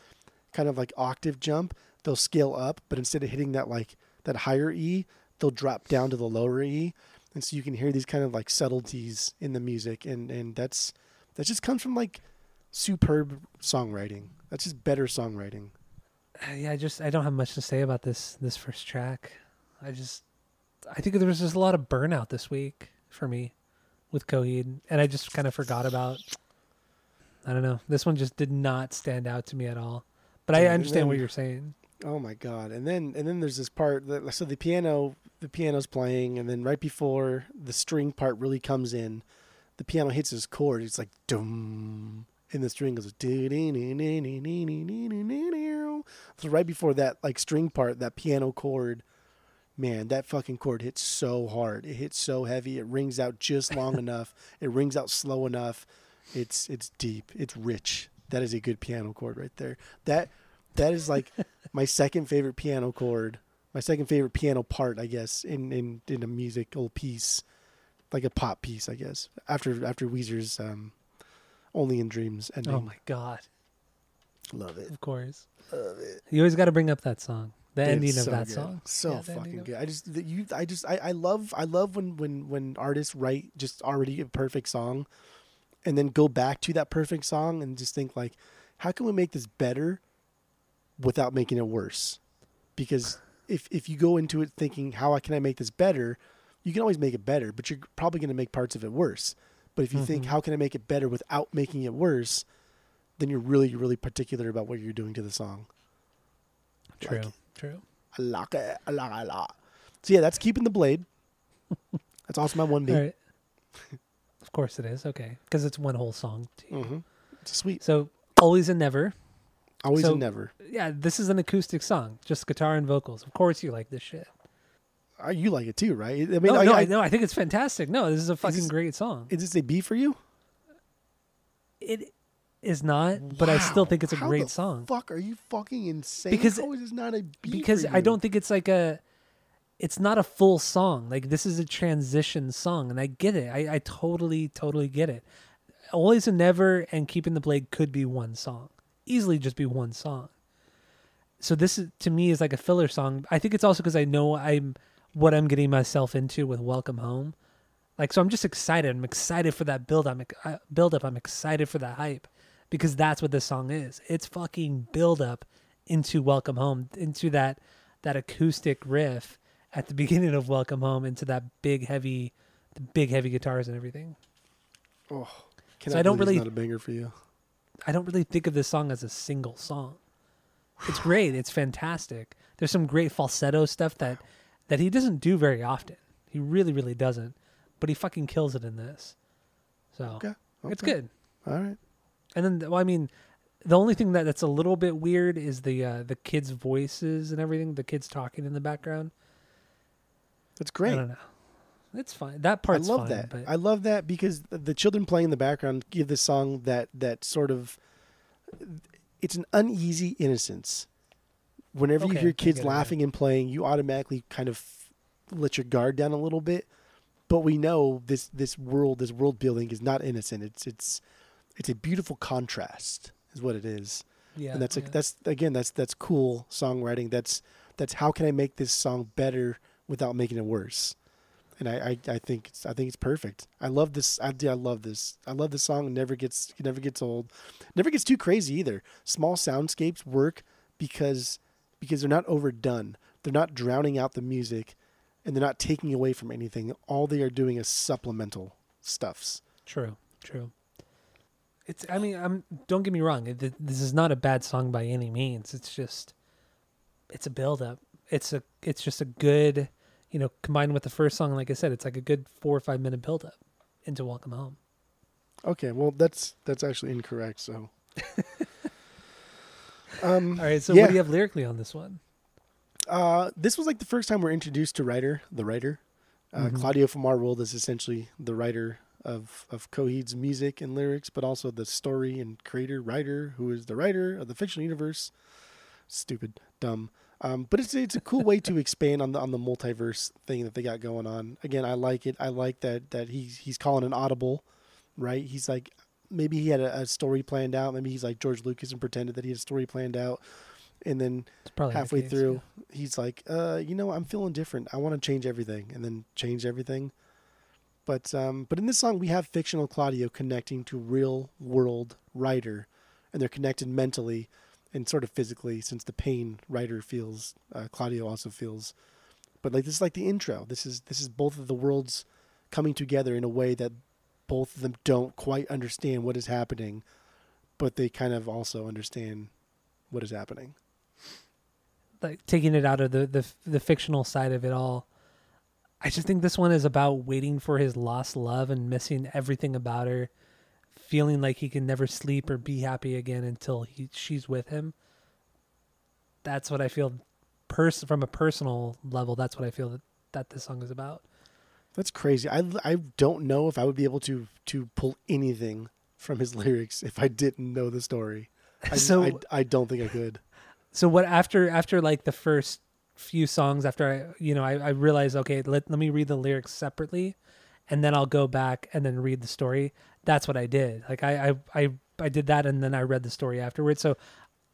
kind of like octave jump. They'll scale up, but instead of hitting that like that higher E, they'll drop down to the lower E, and so you can hear these kind of like subtleties in the music, and and that's that just comes from like superb songwriting. That's just better songwriting. Uh, yeah, I just I don't have much to say about this this first track. I just I think there was just a lot of burnout this week for me with Coheed, and I just kind of forgot about. I don't know. This one just did not stand out to me at all. But I and understand what you're saying. Oh my god! And then and then there's this part that so the piano the piano's playing, and then right before the string part really comes in, the piano hits his chord. It's like dum, and the string goes. So right before that like string part, that piano chord, man, that fucking chord hits so hard. It hits so heavy. It rings out just long enough. It rings out slow enough. It's it's deep. It's rich. That is a good piano chord right there. That that is like my second favorite piano chord, my second favorite piano part, I guess, in in in a musical piece, like a pop piece, I guess. After after Weezer's um, "Only in Dreams" ending. Oh my god! love it, Of course, love it. you always got to bring up that song, the ending It's of that good. song. so Yeah, the fucking of- good. I just that you, I just, I, I love, I love when when when artists write just already a perfect song, and then go back to that perfect song and just think like, how can we make this better, without making it worse? Because if if you go into it thinking how can I make this better, you can always make it better, but you're probably going to make parts of it worse. But if you think Mhm. how can I make it better without making it worse, then you're really really particular about what you're doing to the song. True, Like true. I like it. I like it a lot. So yeah, that's keeping the blade. That's also my one beat. Right. of course it is. Okay, because it's one whole song. Mm-hmm. It's sweet. So always and never. Always So- and never. Yeah, this is an acoustic song, just guitar and vocals. Of course you like this shit. Uh, you like it too, right? I mean, no, I, no, I, no, I think it's fantastic. No, this is a fucking this- great song. is this a B for you? It is not, but I still think it's a How great the song Fuck, are you fucking insane? Because- How is this not a B? because I don't think it's like a. It's not a full song. Like this is a transition song, and I get it. I, I totally, totally get it. Always and never and keeping the blade could be one song, easily just be one song. So this is to me is like a filler song. I think it's also because I know I'm what I'm getting myself into with Welcome Home. Like so, I'm just excited. I'm excited for that build. I'm uh, build up. I'm excited for that hype because that's what this song is. It's fucking build up into Welcome Home, into that that acoustic riff at the beginning of Welcome Home, into that big heavy, the big heavy guitars and everything. Oh, So I don't believe really- It's not a banger for you. I don't really think of this song as a single song. It's great. It's fantastic. There's some great falsetto stuff that that he doesn't do very often. He really, really doesn't. But he fucking kills it in this. So Okay. it's good. All right. And then, well, I mean, the only thing that that's a little bit weird is the uh, the kids' voices and everything. The kids talking in the background. That's I great. don't know. It's fine. That part's I love fine. that. But I love that because the- children playing in the background give the song that that sort of it's an uneasy innocence. Whenever you hear kids get it, laughing and playing, you automatically kind of let your guard down a little bit. But we know this this world, this world building is not innocent. It's it's it's a beautiful contrast, is what it is. Yeah, and that's yeah. that's again that's that's cool songwriting. That's that's how can I make this song better without making it worse. And I, I, I think it's I think it's perfect. I love this. I, I love this. I love this song. Never gets never gets old. Never gets too crazy either. Small soundscapes work because because they're not overdone. They're not drowning out the music, and they're not taking away from anything. All they are doing is supplemental stuffs. True, true. It's. I mean, I'm. Don't get me wrong. This is not a bad song by any means. It's just, it's a build up. It's a. It's just a good, you know, combined with the first song. Like I said, it's like a good four or five minute build up into Welcome Home. Okay, well that's that's actually incorrect. So. um, All right. So Yeah. what do you have lyrically on this one? Uh, this was like the first time we're introduced to writer, the writer. Uh, Mhm. Claudio world is essentially the writer of of Coheed's music and lyrics, but also the story and creator writer who is the writer of the fictional universe. Stupid, dumb. Um, but it's it's a cool way to expand on the on the multiverse thing that they got going on. Again, I like it. I like that that he's he's calling an audible, right? He's like maybe he had a, a story planned out. Maybe he's like George Lucas and pretended that he had a story planned out, and then probably the halfway case, through, yeah. he's like, uh, you know, I'm feeling different. I want to change everything, and then change everything. But um, but in this song, we have fictional Claudio connecting to real world writer, and they're connected mentally and sort of physically, since the pain writer feels, uh, Claudio also feels. But like this is like the intro. This is this is both of the worlds coming together in a way that both of them don't quite understand what is happening, but they kind of also understand what is happening. like taking it out of the, the the fictional side of it all. I just think this one is about waiting for his lost love and missing everything about her, feeling like he can never sleep or be happy again until he she's with him. That's what I feel pers- from a personal level, that's what I feel that, that this song is about. That's crazy. I, I don't know if I would be able to to pull anything from his lyrics if I didn't know the story. I, So- I, I don't think I could. So what after after like the first few songs after I you know I, I realized okay let let me read the lyrics separately and then I'll go back and then read the story. That's what I did. Like I I I, I did that and then I read the story afterwards. So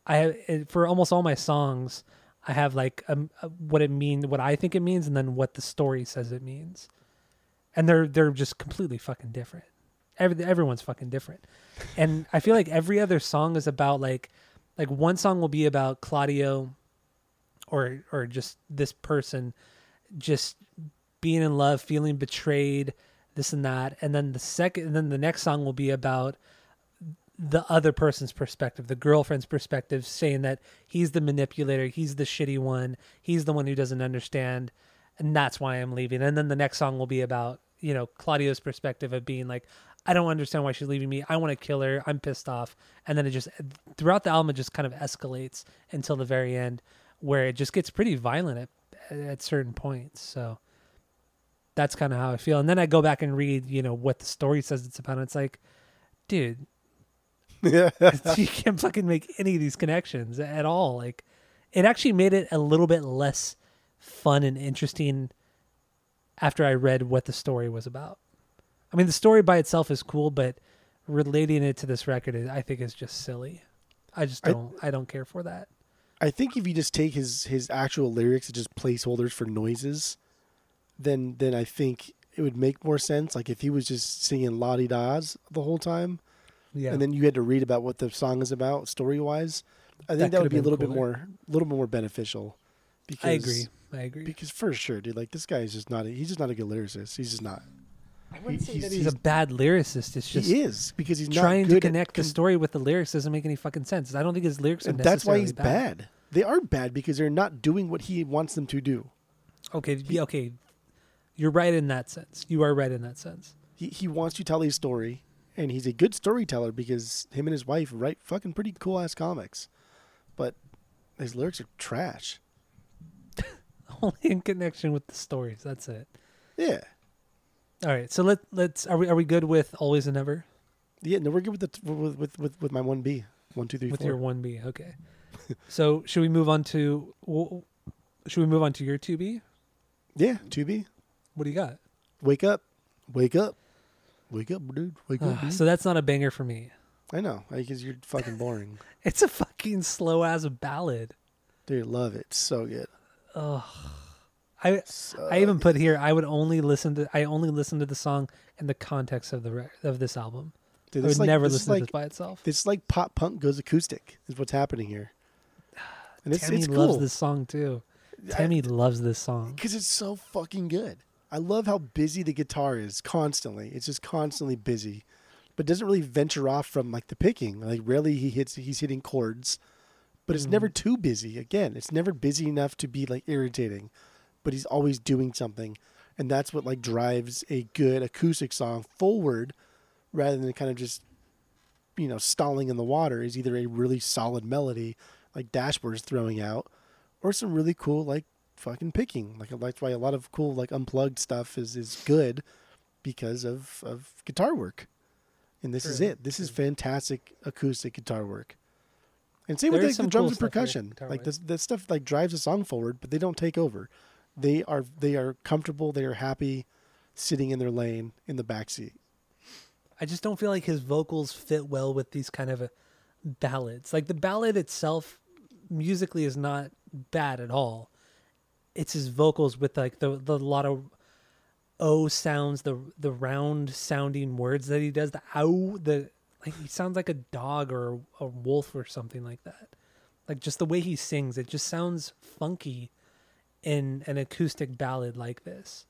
I for almost all my songs I have like um uh, what it means what I think it means and then what the story says it means. And they're they're just completely fucking different. Every, everyone's fucking different. And I feel like every other song is about like like one song will be about Claudio or or just this person just being in love, feeling betrayed, this and that. And then the second and then the next song will be about the other person's perspective, the girlfriend's perspective, saying that he's the manipulator, he's the shitty one, he's the one who doesn't understand, and that's why I'm leaving. And then the next song will be about, you know, Claudio's perspective of being like, I don't understand why she's leaving me. I want to kill her. I'm pissed off. And then it just throughout the album it just kind of escalates until the very end where it just gets pretty violent at at certain points. So that's kind of how I feel. And then I go back and read, you know, what the story says it's about. And it's like, dude, Yeah. you can't fucking make any of these connections at all. Like, it actually made it a little bit less fun and interesting after I read what the story was about. I mean, the story by itself is cool, but relating it to this record, is, I think, is just silly. I just don't. I, don't care for that. I think if you just take his his actual lyrics as just placeholders for noises, then then I think it would make more sense. Like if he was just singing la di das the whole time, Yeah. and then you had to read about what the song is about story wise. I think That that, would be a been little bit more, a little bit more beneficial. Because, I agree. I agree. Because for sure, dude, like this guy is just not. A, he's just not a good lyricist. He's just not. I wouldn't say he's- that he's, a bad lyricist. It's just he is because he's not trying good to at connect the story with the lyrics doesn't make any fucking sense. I don't think his lyrics are and that's why he's bad. They are bad because they're not doing what he wants them to do. Okay, yeah, okay. You're right in that sense. You are right in that sense. He he wants to tell a story, and he's a good storyteller because him and his wife write fucking pretty cool ass comics, but his lyrics are trash. Only in connection with the stories. That's it. Yeah, All right. So let let's are we are we good with always and ever? yeah. No, we're good with the with with with, with my one B, one two three with four. your one B? Okay. so should we move on to should we move on to your two B? Yeah, two B. What do you got? Wake up, wake up, wake up, dude. Wake up, Ah, dude. so that's not a banger for me. I know because you're fucking boring, It's a fucking slow ass ballad. dude. Love it. So good. I So I even put here I would only listen to I only listen to the song in the context of the re- of this album. Dude, I this would is like, never this is listen to like this by itself. It's like pop punk goes acoustic. Is what's happening here. And it's Tammy it's loves cool this song too. Tammy loves this song. because it's so fucking good. I love how busy the guitar is constantly. It's just constantly busy, but doesn't really venture off from like the picking. Like rarely he hits he's hitting chords, but it's never mm-hmm. too busy. Again, it's never busy enough to be like irritating, but he's always doing something, and that's what like drives a good acoustic song forward, rather than kind of just you know stalling in the water. Is either a really solid melody like Dashboard is throwing out, or some really cool like fucking picking. Like that's why a lot of cool like unplugged stuff is is good because of of guitar work. And this is it. This is fantastic acoustic guitar work. And same with like, the drums cool and percussion. Like this that stuff like drives the song forward, but they don't take over. They are they are comfortable, they are happy sitting in their lane in the back seat. I just don't feel like his vocals fit well with these kind of uh, ballads. Like the ballad itself, musically, is not bad at all. It's his vocals with like the the lot of o sounds, the the round sounding words that he does. The ow, the like he sounds like a dog or a, wolf or something like that. Like just the way he sings, it just sounds funky in an acoustic ballad like this,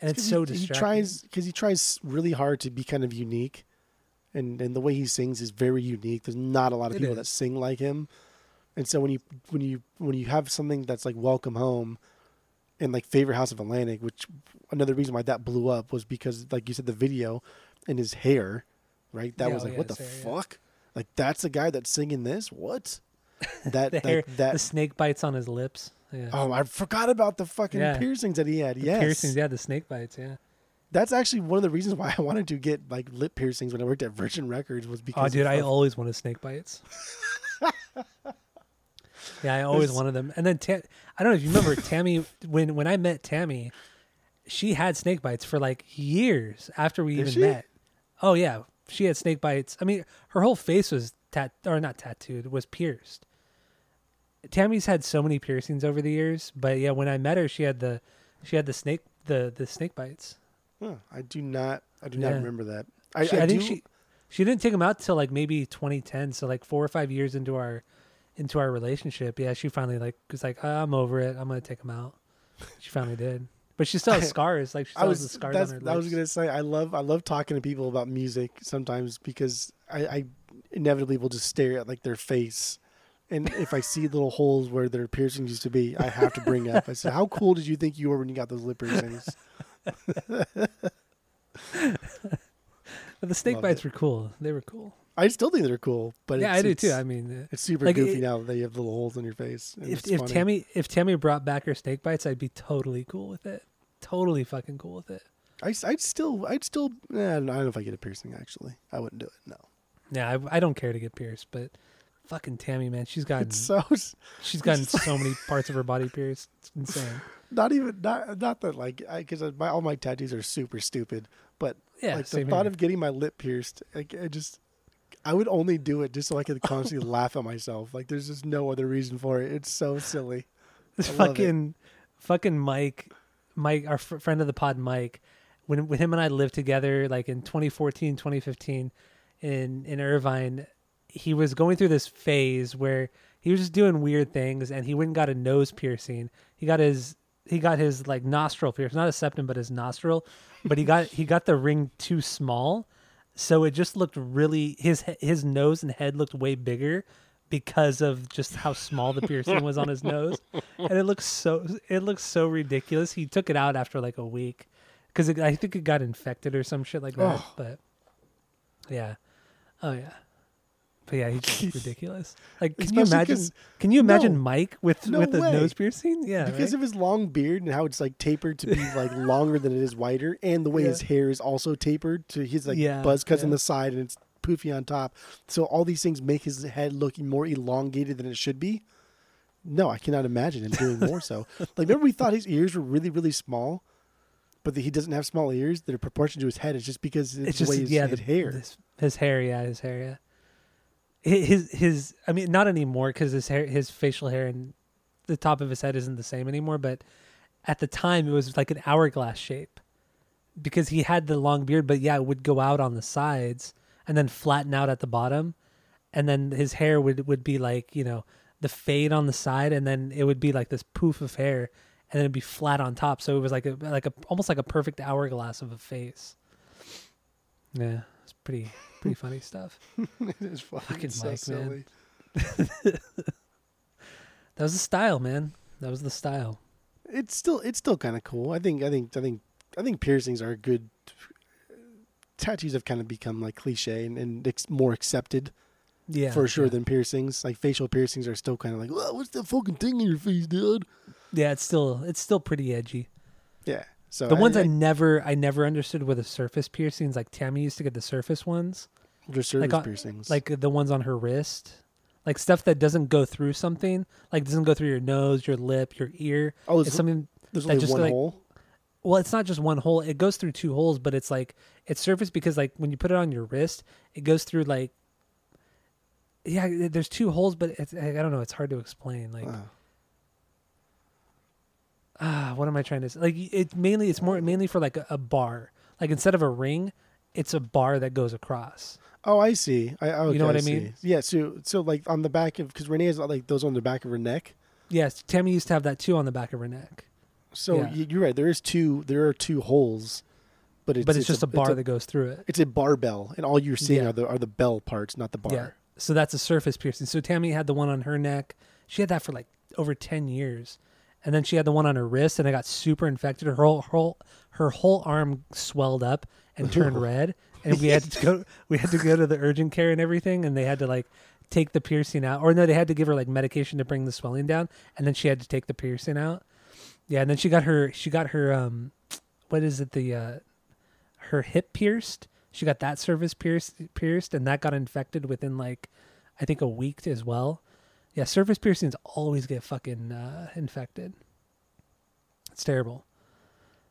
and it's 'Cause so he, he distracting. tries because he tries really hard to be kind of unique, and and the way he sings is very unique. There's not a lot of It people is. that sing like him, and so when you when you when you have something that's like Welcome Home, and like Favorite House of Atlantic, which another reason why that blew up was because like you said the video, and his hair, right? That Yeah, was oh like yeah, what the hair, yeah. fuck? Like that's the guy that's singing this? What? That the like, hair, that the snake bites on his lips. Yeah. Oh, I forgot about the fucking Yeah. piercings that he had. The yes, piercings, yeah, the snake bites, yeah. That's actually one of the reasons why I wanted to get like lip piercings when I worked at Virgin Records was oh, because Oh, dude, I always wanted snake bites. yeah, I always wanted them. And then I don't know if you remember Tammy when when I met Tammy, she had snake bites for like years after we Did even she? met. Oh yeah, she had snake bites. I mean, her whole face was tat or not tattooed, was pierced. Tammy's had so many piercings over the years, but yeah, when I met her, she had the she had the snake the the snake bites. Huh, I do not. I do Yeah. not remember that. I, she, I, I, think do- she she didn't take them out till like maybe 2010 so like four or five years into our into our relationship yeah she finally like was like "Ah, i'm over it i'm gonna take him out she finally did but she still has scars like she I still was. has the scars on her I was gonna say. I love. I love talking to people about music sometimes because I, I inevitably will just stare at like their face. And if I see little holes where their piercings used to be, I have to bring up. I said, "How cool did you think you were when you got those lip piercings?" the snake Loved bites it. were cool they were cool I still think they're cool, but yeah it's, i do too i mean uh, It's super Like, goofy it- now that you have little holes in your face. if, if tammy if tammy brought back her snake bites i'd be totally cool with it totally fucking cool with it I, I'd still, I'd still, eh, I don't know if I get a piercing. Actually, I wouldn't do it. No, yeah I, I don't care to get pierced but fucking tammy man she's gotten it's so she's gotten so many parts of her body pierced it's insane not even not not that like because my all my tattoos are super stupid, but yeah like the thought here. of getting my lip pierced, like I just, I would only do it just so I could constantly laugh at myself. Like there's just no other reason for it. It's so silly. This it. fucking fucking Mike, Mike, our fr- friend of the pod, Mike, when when him and I lived together, like in 2014, 2015, in in Irvine, he was going through this phase where he was just doing weird things, and he went and got a nose piercing. He got his he got his like nostril pierced, not a septum, but his nostril. But he got he got the ring too small, so it just looked really his his nose and head looked way bigger because of just how small the piercing was on his nose, and it looks so it looks so ridiculous. He took it out after like a week because I think it got infected or some shit like that. Oh. But yeah, oh yeah. But yeah, he's just ridiculous. Like, can you Especially imagine? 'cause- Can you imagine no. Mike with No with a way. nose piercing? Yeah, because of his long beard and how it's like tapered to be like longer than it is wider, and the way his hair is also tapered to his like Yeah, buzz cuts on yeah. the side and it's poofy on top. So all these things make his head look more elongated than it should be. No, I cannot imagine him doing more so. Like remember we thought his ears were really really small, but that he doesn't have small ears that are proportioned to his head. It's just because it's, it's the just way his, yeah, his the, hair. His, his hair, yeah, his hair, yeah. Hi- his his I mean not anymore because his hair his facial hair and the top of his head isn't the same anymore. But at the time, it was like an hourglass shape because he had the long beard. But yeah, it would go out on the sides and then flatten out at the bottom, and then his hair would would be like you know the fade on the side, and then it would be like this poof of hair, and then it'd be flat on top. So it was like a like a almost like a perfect hourglass of a face. Yeah, it's pretty pretty funny stuff. it is fucking, Fucking so Mike, man. That was the style, man. That was the style. It's still it's still kind of cool. I think I think I think I think piercings are good. Tattoos have kind of become like cliche and, and ex- more accepted Yeah, for sure yeah. than piercings. Like facial piercings are still kind of like, "Whoa, what's that fucking thing in your face, dude? Yeah, it's still it's still pretty edgy. Yeah. So The ones I, I, never I never understood were the surface piercings. Like Tammy used to get the surface ones, surface on- uh, piercings. like the ones on her wrist, like stuff that doesn't go through something, like doesn't go through your nose, your lip, your ear. oh, It's something. there's that only just, one like- hole. Well, it's not just one hole. It goes through two holes, but it's like it's surface because like when you put it on your wrist, it goes through like. Yeah, there's two holes, but it's I don't know. It's hard to explain. Like, Oh. Ah, what am I trying to say? Like, it mainly it's more mainly for like a, a bar. Like instead of a ring, it's a bar that goes across. Oh, I see. I, okay, know what I see. mean? Yeah. So, so like on the back of because Renee has like those on the back of her neck. Yes, Tammy used to have that too on the back of her neck, So Yeah. you're right. There is two. There are two holes, but it's but it's, just a, bar a, that goes through it. it's a barbell, and all you're seeing Yeah. are the are the bell parts, not the bar. Yeah. So that's a surface piercing. So Tammy had the one on her neck. She had that for like over 10 years. And then she had the one on her wrist and it got super infected. Her whole, whole her whole arm swelled up and turned red. And we had to go we had to go to the urgent care and everything and they had to like take the piercing out. Or no, they had to give her like medication to bring the swelling down and then she had to take the piercing out. Yeah, and then she got her she got her um what is it the uh her hip pierced. She got that service pierced pierced and that got infected within like I think a week as well. Yeah, surface piercings always get fucking uh, infected. It's terrible.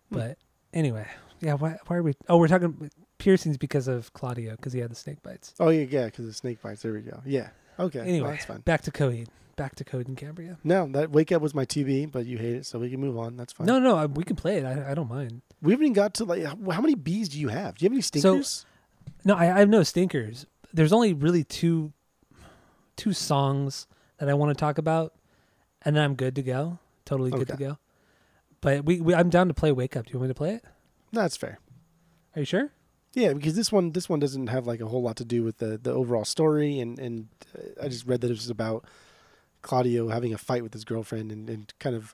Hmm. But anyway, yeah. Why, why are we? Oh, we're talking piercings because of Claudio because he had the snake bites. Oh yeah, yeah, because of snake bites. There we go. Yeah. Okay. Anyway, that's fine. back to Coheed. Back to Coheed and Cambria. No, that wake up was my TB, but you hate it, so we can move on. That's fine. No, no, I- we can play it. I, I don't mind. we haven't even got to like how, many bees do you have? Do you have any stinkers? No, I, I have no stinkers. There's only really two, two songs that I want to talk about, and then I'm good to go. Totally good to Okay. go. But we, we, I'm down to play Wake Up. Do you want me to play it? That's fair. Are you sure? Yeah, because this one this one doesn't have like a whole lot to do with the the overall story, and and uh, I just read that it was about Claudio having a fight with his girlfriend and, and kind of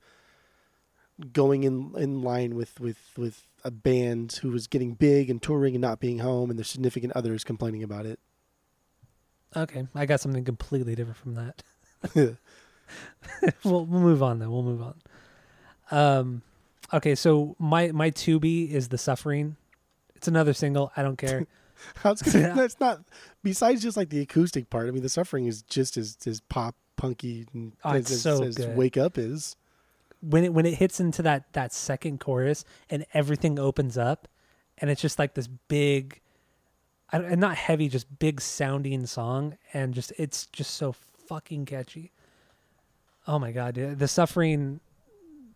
going in in line with with with a band who was getting big and touring and not being home, and their significant others complaining about it. Okay, I got something completely different from that. we'll we'll move on then. We'll move on. Um, okay, so my my Tubi is the suffering. It's another single. I don't care. I was gonna, that's not besides just like the acoustic part. I mean, the suffering is just as as pop punky and Oh, as, as, so as good. wake up is. when it when it hits into that that second chorus and everything opens up, and it's just like this big, I and not heavy, just big sounding song, and just it's just so fucking catchy. Oh my god, dude. the suffering.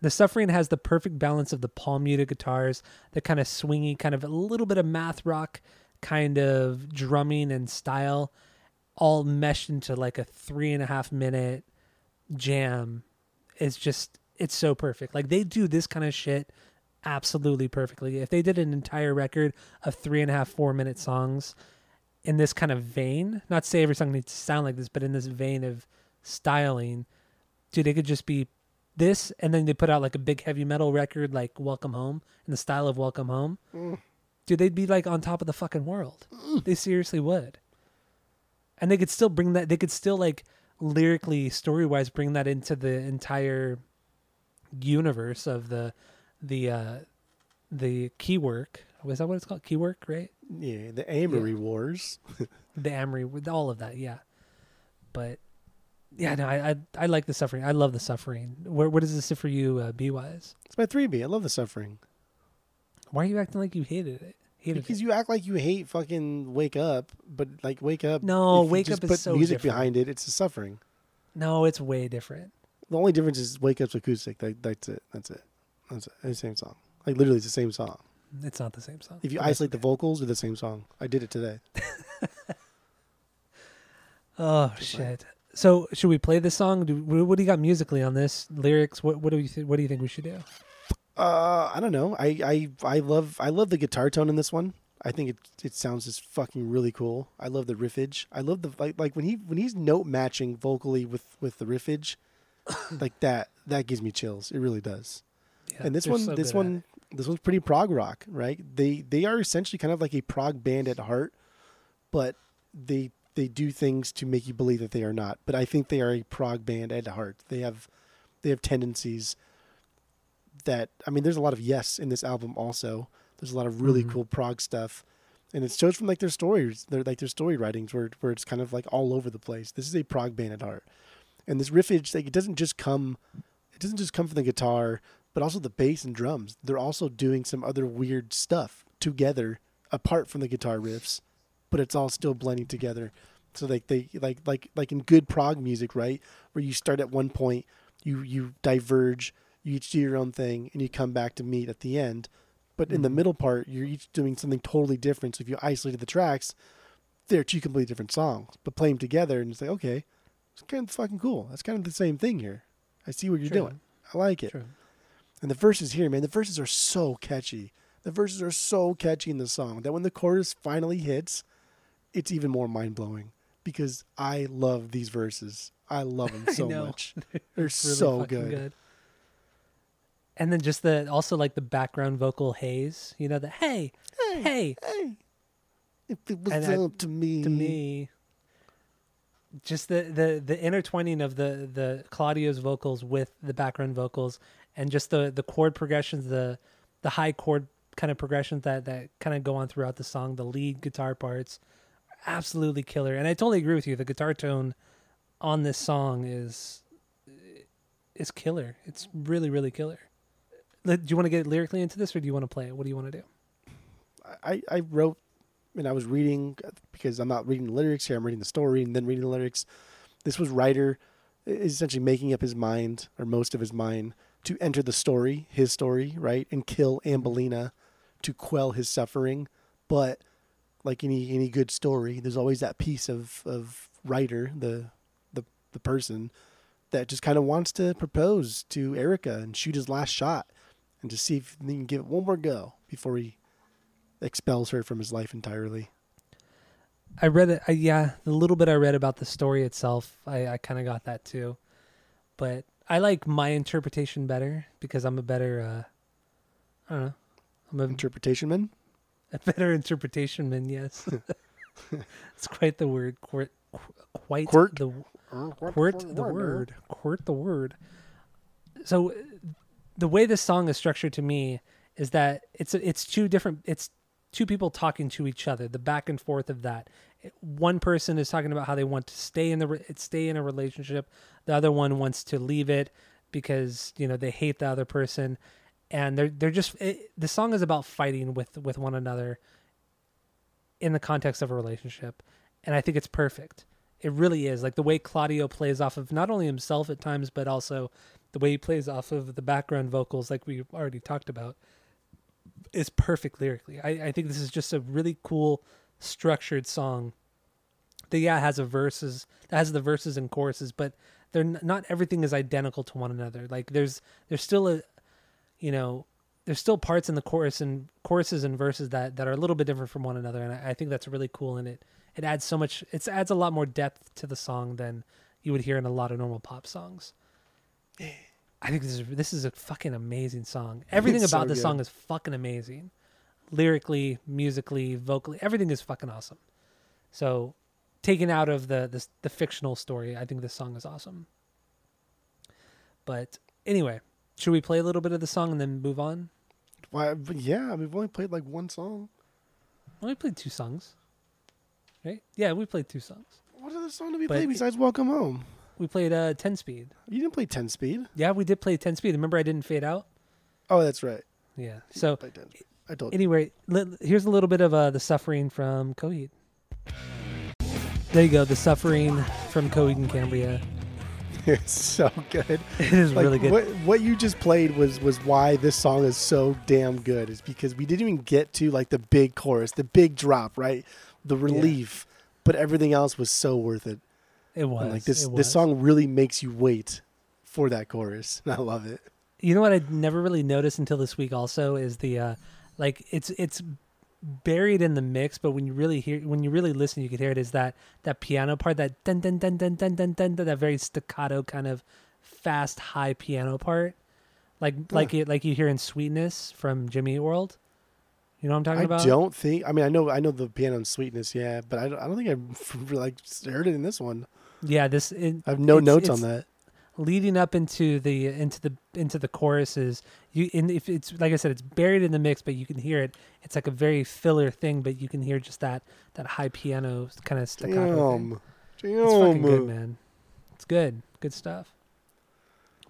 The suffering has the perfect balance of the palm muted guitars, the kind of swingy, kind of a little bit of math rock kind of drumming and style, all meshed into like a three and a half minute jam. It's just it's so perfect. Like they do this kind of shit absolutely perfectly. If they did an entire record of three and a half, four minute songs in this kind of vein, not say every song needs to sound like this, but in this vein of styling, dude, it could just be this and then they put out like a big heavy metal record like Welcome Home in the style of Welcome Home. Dude, they'd be like on top of the fucking world. They seriously would. And they could still bring that they could still like lyrically, story wise, bring that into the entire universe of the the uh the Keywork. Was that what it's called? Keywork, right? Yeah, the Amory Wars. The Amory with all of that, yeah. But yeah, no, I I, I like the suffering. I love the suffering. Where what does this for you, uh, B wise? It's my three B. I love the suffering. Why are you acting like you hated it? Hated because it. you act like you hate fucking wake up, but like wake up. No, Wake Up is put so music different. behind it. It's a suffering. No, it's way different. The only difference is wake up's acoustic. That, that's it. That's it. That's it. It's the same song. Like literally, it's the same song. It's not the same song. If you isolate the vocals, they're the same song. I did it today. Oh shit. So should we play this song? Do, what what do you got musically on this? Lyrics? What what do you th- what do you think we should do? Uh, I don't know. I, I I love I love the guitar tone in this one. I think it it sounds just fucking really cool. I love the riffage. I love the like like when he when he's note matching vocally with with the riffage, like that that gives me chills. It really does. Yeah, and this one so this one this one's pretty prog rock, right? They they are essentially kind of like a prog band at heart, but they they do things to make you believe that they are not. But I think they are a prog band at heart. They have they have tendencies that I mean there's a lot of yes in this album also. There's a lot of really Mhm. cool prog stuff. And it shows from like their stories, their like their story writings where where it's kind of like all over the place. This is a prog band at heart. And this riffage, like it doesn't just come it doesn't just come from the guitar, but also the bass and drums. They're also doing some other weird stuff together apart from the guitar riffs, but it's all still blending together. So like they like like like in good prog music, right? Where you start at one point, you you diverge, you each do your own thing, and you come back to meet at the end. But in the Mhm. middle part, you're each doing something totally different. So if you isolated the tracks, they're two completely different songs, but play them together and it's like, okay, it's kind of fucking cool. That's kind of the same thing here. I see what you're True. doing. I like it. True. And the verses here, man, the verses are so catchy. The verses are so catchy in the song that when the chorus finally hits, it's even more mind blowing because I love these verses. I love them so much. They're really so fucking good. And then just the also like the background vocal haze, you know, the hey, Hey, hey, hey, if it was And I- up to me, to me. Just the, the the intertwining of the the Claudio's vocals with the background vocals and just the the chord progressions, the the high chord kind of progressions that that kind of go on throughout the song, the lead guitar parts, absolutely killer. And I totally agree with you. The guitar tone on this song is is killer. It's really really killer. Do you want to get lyrically into this, or do you want to play it? What do you want to do? I, I wrote and I was reading because I'm not reading the lyrics here. I'm reading the story and then reading the lyrics. This was writer is essentially making up his mind or most of his mind to enter the story, his story, right, and kill mm-hmm. Ambellina to quell his suffering. But like any any good story, there's always that piece of of writer, the the the person that just kind of wants to propose to Erica and shoot his last shot and to see if he can give it one more go before he expels her from his life entirely. I read it. I, yeah, the little bit I read about the story itself, I, I kind of got that too. But I like my interpretation better because I'm a better, uh, I don't know, I'm a, Interpretation man. a better interpretation man. Yes, it's quite the word. Quite, quite the Quirt the word. Quirt the word. So, the way this song is structured to me is that it's it's two different. It's two people talking to each other. The back and forth of that. One person is talking about how they want to stay in the stay in a relationship. The other one wants to leave it because you know they hate the other person, and they're they're just. It, the song is about fighting with with one another in the context of a relationship, and I think it's perfect. It really is like the way Claudio plays off of not only himself at times, but also the way he plays off of the background vocals, like we already talked about, is perfect lyrically. I, I think this is just a really cool, structured song. That yeah has a verses that has the verses and choruses, but they're n- not everything is identical to one another. Like there's there's still a, you know, there's still parts in the chorus and choruses and verses that that are a little bit different from one another, and I, I think that's really cool. And it it adds so much. It adds a lot more depth to the song than you would hear in a lot of normal pop songs. I think this is this is a fucking amazing song. Everything It's so about this good. song is fucking amazing. Lyrically, musically, vocally, everything is fucking awesome. So, taken out of the the, the fictional story, I think this song is awesome. But anyway, should we play a little bit of the song and then move on? Why? But yeah, we've only played like one song. Well, we played two songs, right? Yeah, we played two songs. What other song did we But play it- besides "Welcome Home"? We played uh, ten speed. You didn't play Ten Speed. Yeah, we did play ten speed. Remember, I didn't fade out. Oh, that's right. Yeah. So 10. I told Anyway, li- here's a little bit of uh, the suffering from Coheed. There you go, the suffering from Coheed and Cambria. It's so good. It is Like really good. what what you just played was was why this song is so damn good. Is because we didn't even get to like the big chorus, the big drop, right? The relief, but everything else was so worth it. It was. And like this it this song really makes you wait for that chorus. And I love it. You know what I never really noticed until this week also is the uh like it's it's buried in the mix, but when you really hear when you really listen you can hear it is that that piano part that dun dun dun dun dun dun dun, that very staccato kind of fast high piano part. Like like it like you hear in Sweetness from Jimmy Eat World. You know what I'm talking I about? I don't think. I mean, I know I know the piano and sweetness, yeah, but I don't, I don't think I've like heard it in this one. Yeah, this it, I have no notes on that. leading up into the into the into the choruses. You in if it's like i said it's buried in the mix but you can hear it. It's like a very filler thing but you can hear just that that high piano kind of staccato thing. Damn, it's fucking good man. It's good. Good stuff.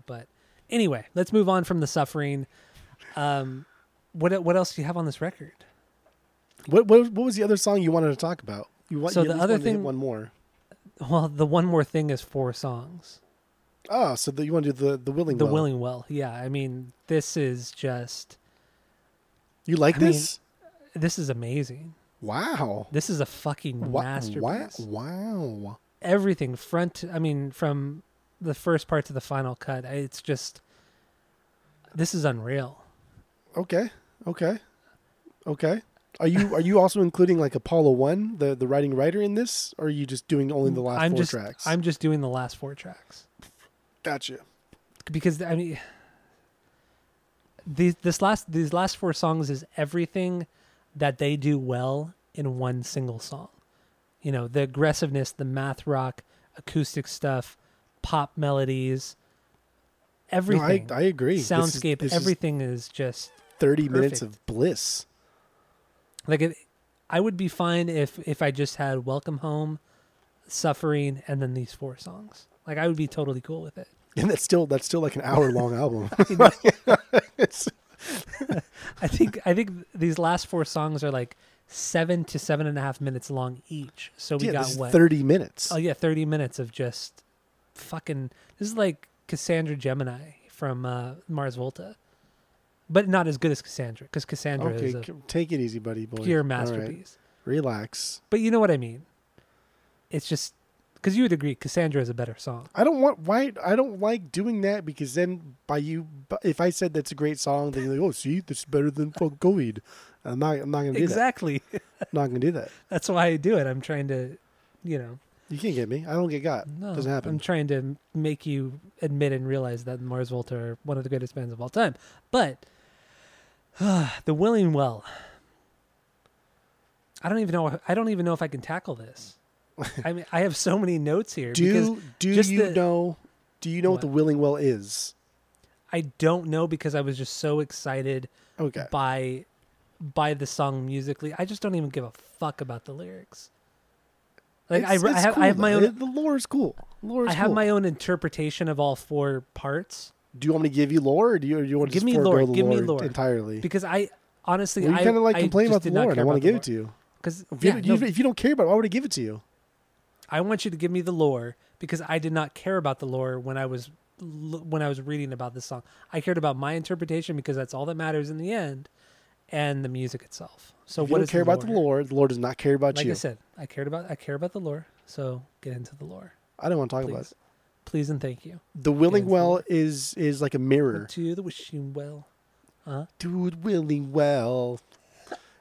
But anyway let's move on from the suffering. Um what what else do you have on this record? What, what what was the other song you wanted to talk about? You want So the other thing- one more. Well the one more thing is four songs Oh, so the, you want to do the the willing the well. willing well yeah i mean this is just You like I mean, this? this is amazing wow. This is a fucking Wa- masterpiece. Wow. Wow. Everything front, I mean, from the first part to the final cut, it's just this is unreal. Okay. Okay. Okay. Are you are you also including like Apollo One, the the writing writer in this, or are you just doing only the last I'm four just, tracks? I'm just doing the last four tracks gotcha. because I mean, these this last these last four songs is everything that they do well in one single song. You know, the aggressiveness, the math rock, acoustic stuff, pop melodies, everything. No, I, I agree. This is- soundscape, is everything is just Thirty minutes of bliss. Like it, I would be fine if if I just had Welcome Home, Suffering, and then these four songs. Like I would be totally cool with it. And that's still that's still like an hour long album. It's- I think I think these last four songs are like seven to seven and a half minutes long each. So we yeah, got what? thirty minutes. Oh yeah, thirty minutes of just fucking. This is like Cassandra Gemini from uh, Mars Volta, but not as good as Cassandra because Cassandra okay, is a c- take it easy, buddy boy. pure All right, masterpiece. Relax. But you know what I mean. It's just because you would agree Cassandra is a better song. I don't want why I don't like doing that because then by you if I said that's a great song then you're like oh see this is better than fuck Coheed. I'm not I'm not gonna do Exactly. that. I'm not gonna do that. That's why I do it. I'm trying to, you know, You can't get me. I don't get got. no, Doesn't happen. I'm trying to make you admit and realize that Mars Volta are one of the greatest bands of all time. But the Willing Well. I don't even know. I don't even know if I can tackle this. I mean, I have so many notes here do do you the- know do you know what, What? the Willing Well is? I don't know because I was just so excited Okay. by by the song musically. I just don't even give a fuck about the lyrics. Like I, It's- I have, cool, I have my though. own, It- the lore is cool. Lore is I have cool. my own interpretation of all four parts Do you want me to give you lore, or do you, or do you want to Give just me lore, the give me lore, lore. entirely? because I honestly well, you I kind of like I complain just about the did not lore, and I want about to give the it to you. because If you, yeah, no, if you don't care about it, why would I give it to you? I want you to give me the lore because I did not care about the lore when I was when I was reading about this song. I cared about my interpretation because that's all that matters in the end, and the music itself. So if you what don't care about the lore, the lore does not care about Like you. I said, I cared about I care about the lore. So get into the lore, I don't want to talk about please, it. Please and thank you. The willing well is is like a mirror. To the wishing well. Uh, Dude, willing well.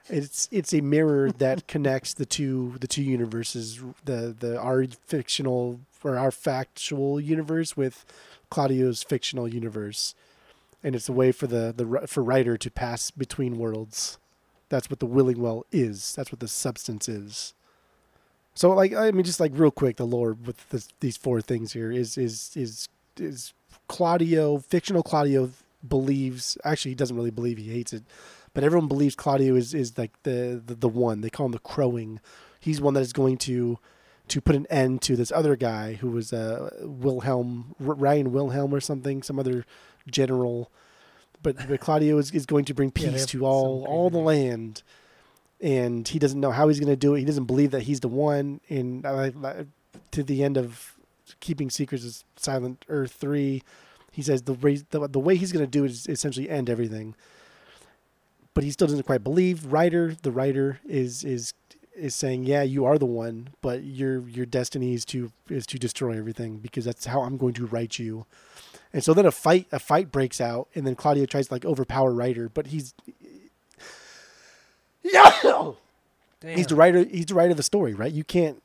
It's it's a mirror that connects the two the two universes, the the our fictional or our factual universe with Claudio's fictional universe, and it's a way for the the for writer to pass between worlds. That's what the willing well is. That's what the substance is. So, like, I mean, just like real quick, the lore with this, these four things here is is is is Claudio, fictional Claudio believes. Actually, he doesn't really believe. He hates it, but everyone believes Claudio is is like the the, the one. They call him the crowing. He's one that is going to to put an end to this other guy who was uh, Wilhelm Ryan Wilhelm or something, some other general but, but Claudio is, is going to bring peace have to all all the land, and he doesn't know how he's going to do it. He doesn't believe that he's the one. And to the end of keeping secrets is Silent Earth three, he says the way the, the way he's going to do it is essentially end everything. But he still doesn't quite believe. Writer, the writer is is is saying, "Yeah, you are the one, but your your destiny is to is to destroy everything because that's how I'm going to write you." And so then a fight a fight breaks out, and then Claudio tries to like overpower Writer, but he's yeah, he's the writer. He's the writer of the story, right? You can't.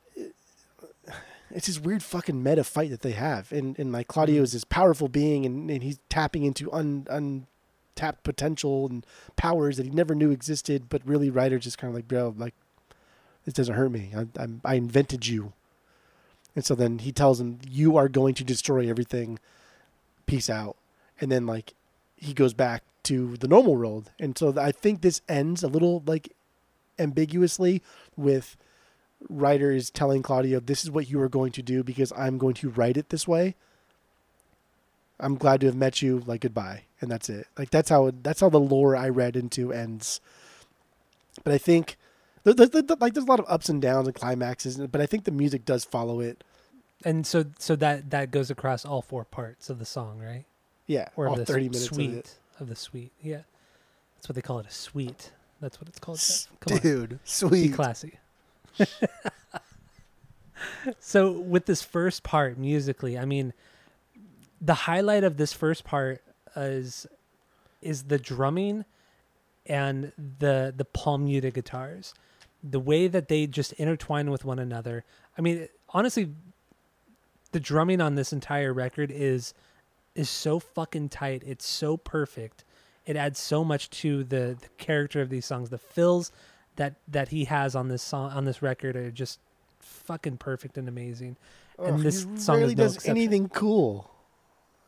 It's this weird fucking meta fight that they have, and and like Claudio mm. is this powerful being, and, and he's tapping into un untapped potential and powers that he never knew existed, but really Writer's just kind of like, bro, like this doesn't hurt me. I, I'm, I invented you, and so then he tells him, "You are going to destroy everything. Peace out." And then like he goes back to the normal world, and so I think this ends a little like ambiguously with Writer is telling Claudio, "This is what you are going to do because I'm going to write it this way." I'm glad to have met you. Like goodbye, and that's it. Like that's how that's how the lore I read into ends. But I think there, there, there- like there's a lot of ups and downs and climaxes, but I think the music does follow it. And so so that that goes across all four parts of the song, right? Yeah, Or all of the 30 minutes suite of it. of the suite. Yeah, that's what they call it, a suite. That's what it's called. Jeff. Come on. Dude, Be sweet. classy. so with this first part musically, I mean, the highlight of this first part is is the drumming and the the palm muted guitars. The way that they just intertwine with one another. I mean, honestly, the drumming on this entire record is is so fucking tight. It's so perfect. It adds so much to the, the character of these songs. The fills that that he has on this song on this record are just fucking perfect and amazing. and this he song really no does exception. anything cool.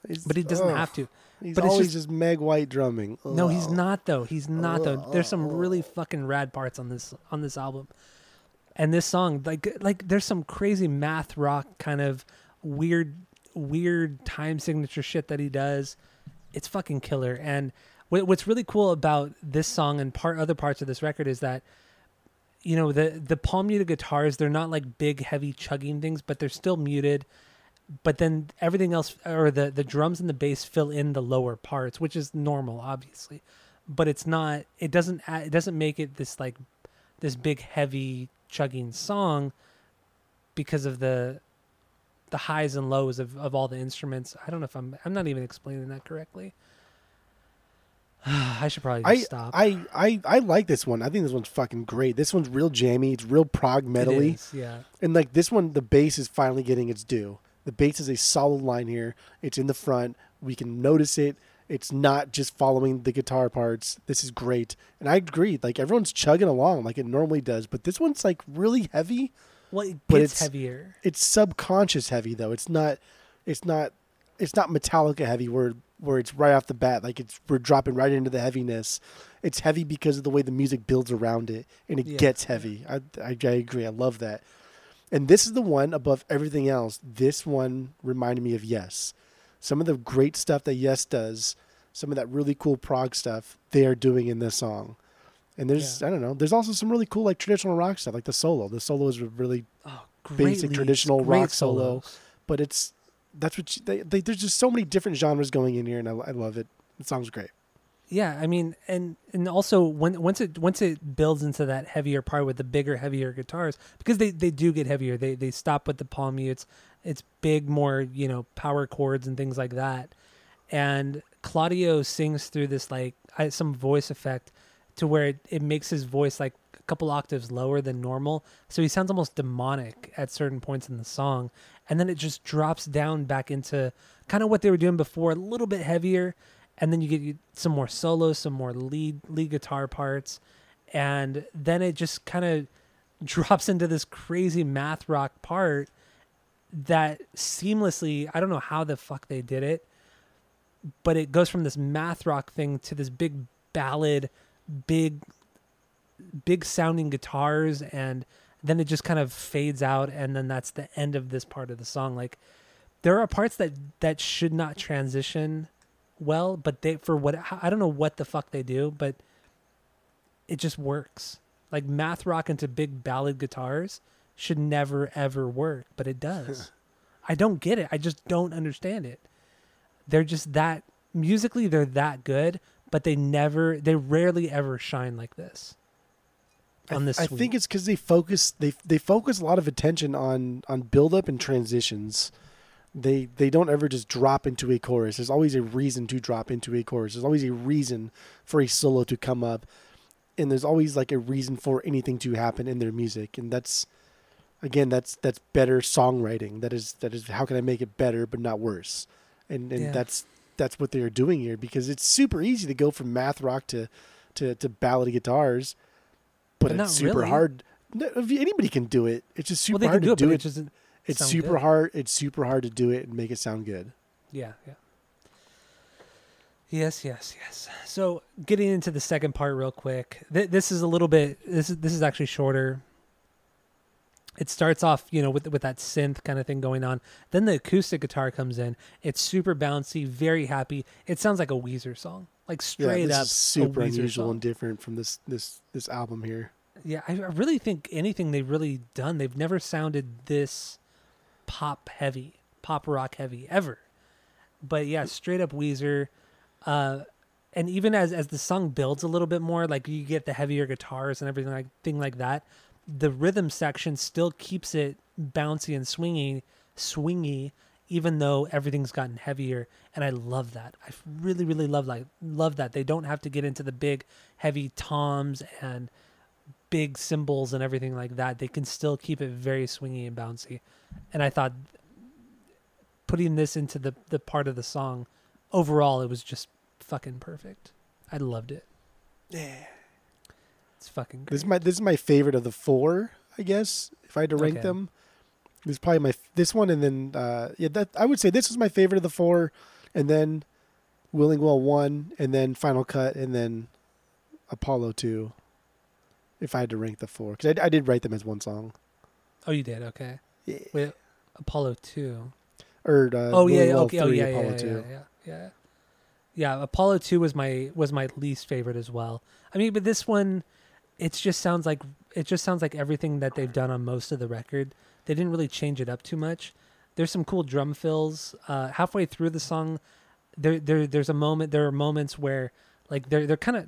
He's- But he doesn't ugh, have to. He's but it's always just- just, Meg White drumming. No, he's not though. He's not though. There's some really fucking rad parts on this on this album. And this song, like like there's some crazy math rock kind of weird weird time signature shit that he does. It's fucking killer. And what, what's really cool about this song and part other parts of this record is that you know the the palm muted guitars they're not like big heavy chugging things but they're still muted but then everything else or the the drums and the bass fill in the lower parts which is normal obviously but it's not it doesn't it doesn't make it this like this big heavy chugging song because of the the highs and lows of, of all the instruments i don't know if i'm i'm not even explaining that correctly i should probably I, stop I, I, I like this one. I think this one's fucking great. This one's real jammy. It's real prog metally. is, yeah And like this one, the bass is finally getting its due. The bass is a solid line here. It's in the front. We can notice it. It's not just following the guitar parts. This is great. And I agree. Like everyone's chugging along like it normally does, but this one's like really heavy. Well it But it's- heavier It's subconscious heavy though. It's not it's not it's not Metallica heavy where where it's right off the bat like it's we're dropping right into the heaviness. It's heavy because of the way the music builds around it and it Yeah. gets heavy. I, I I agree. I love that. And this is the one above everything else. This one reminded me of Yes. Some of the great stuff that Yes does, some of that really cool prog stuff, they are doing in this song. And there's Yeah. I don't know. There's also some really cool like traditional rock stuff, like the solo. The solo is a really oh, basic leads, traditional rock solo. but it's that's what you, they, they, there's just so many different genres going in here, and I, I love it. The song's great. Yeah, I mean, and and also when once it once it builds into that heavier part with the bigger, heavier guitars, because they they do get heavier. They they stop with the palm mutes. It's big, more you know, power chords and things like that. And Claudio sings through this like I- some voice effect to where it, it makes his voice like a couple octaves lower than normal. So he sounds almost demonic at certain points in the song. And then it just drops down back into kind of what they were doing before, a little bit heavier. And then you get some more solos, some more lead lead guitar parts, and then it just kind of drops into this crazy math rock part that seamlessly, I don't know how the fuck they did it, but it goes from this math rock thing to this big ballad, big big sounding guitars and then it just kind of fades out and then that's the end of this part of the song like there are parts that that should not transition well, but they for what I don't know what the fuck they do, but it just works. Like math rock into big ballad guitars should never ever work, but it does. I don't get it. I just don't understand it. They're just that musically they're that good, but they never they rarely ever shine like this. On this I suite. think it's because they focus they they focus a lot of attention on on build up and transitions. They they don't ever just drop into a chorus. There's always a reason to drop into a chorus. There's always a reason for a solo to come up, and there's always like a reason for anything to happen in their music. And that's again that's that's better songwriting. That is that is how can I make it better but not worse. And and Yeah. that's that's what they're doing here because it's super easy to go from math rock to to to ballad guitars, but, But it's super really. hard. Anybody can do it. It's just super well, hard do to do it. it it's super good. hard. It's super hard to do it and make it sound good. Yeah, yeah. Yes, yes, yes. So getting into the second part real quick. Th- this is a little bit. This is this is actually shorter. It starts off, you know, with with that synth kind of thing going on. Then the acoustic guitar comes in. It's super bouncy, very happy. It sounds like a Weezer song, like straight Yeah, this up is super unusual song. and different from this this this album here. Yeah, I, I really think anything they've really done, they've never sounded this pop heavy, pop rock heavy ever. But yeah, straight up Weezer. Uh, and even as as the song builds a little bit more, like you get the heavier guitars and everything like thing like that, the rhythm section still keeps it bouncy and swingy, swingy, even though everything's gotten heavier. And I love that. I really, really love like love that they don't have to get into the big, heavy toms and big cymbals and everything like that. They can still keep it very swingy and bouncy. And I thought putting this into the the part of the song, overall, it was just fucking perfect. I loved it. Yeah. It's fucking great. This is my this is my favorite of the four, I guess. If I had to rank Okay. them, this is probably my this one, and then uh, yeah, that I would say this was my favorite of the four, and then Willing Well one, and then Final Cut, and then Apollo two. If I had to rank the four, because I, I did write them as one song. oh, you did okay. Yeah. Wait, Apollo two. Or uh, oh yeah, Well okay. Oh three, yeah, Apollo yeah, yeah, two. yeah, yeah, yeah. Yeah, Apollo two was my was my least favorite as well. I mean, but this one, it just sounds like it just sounds like everything that they've done on most of the record. They didn't really change it up too much. There's some cool drum fills. Uh, halfway through the song, there there there's a moment. There are moments where like they're they're kind of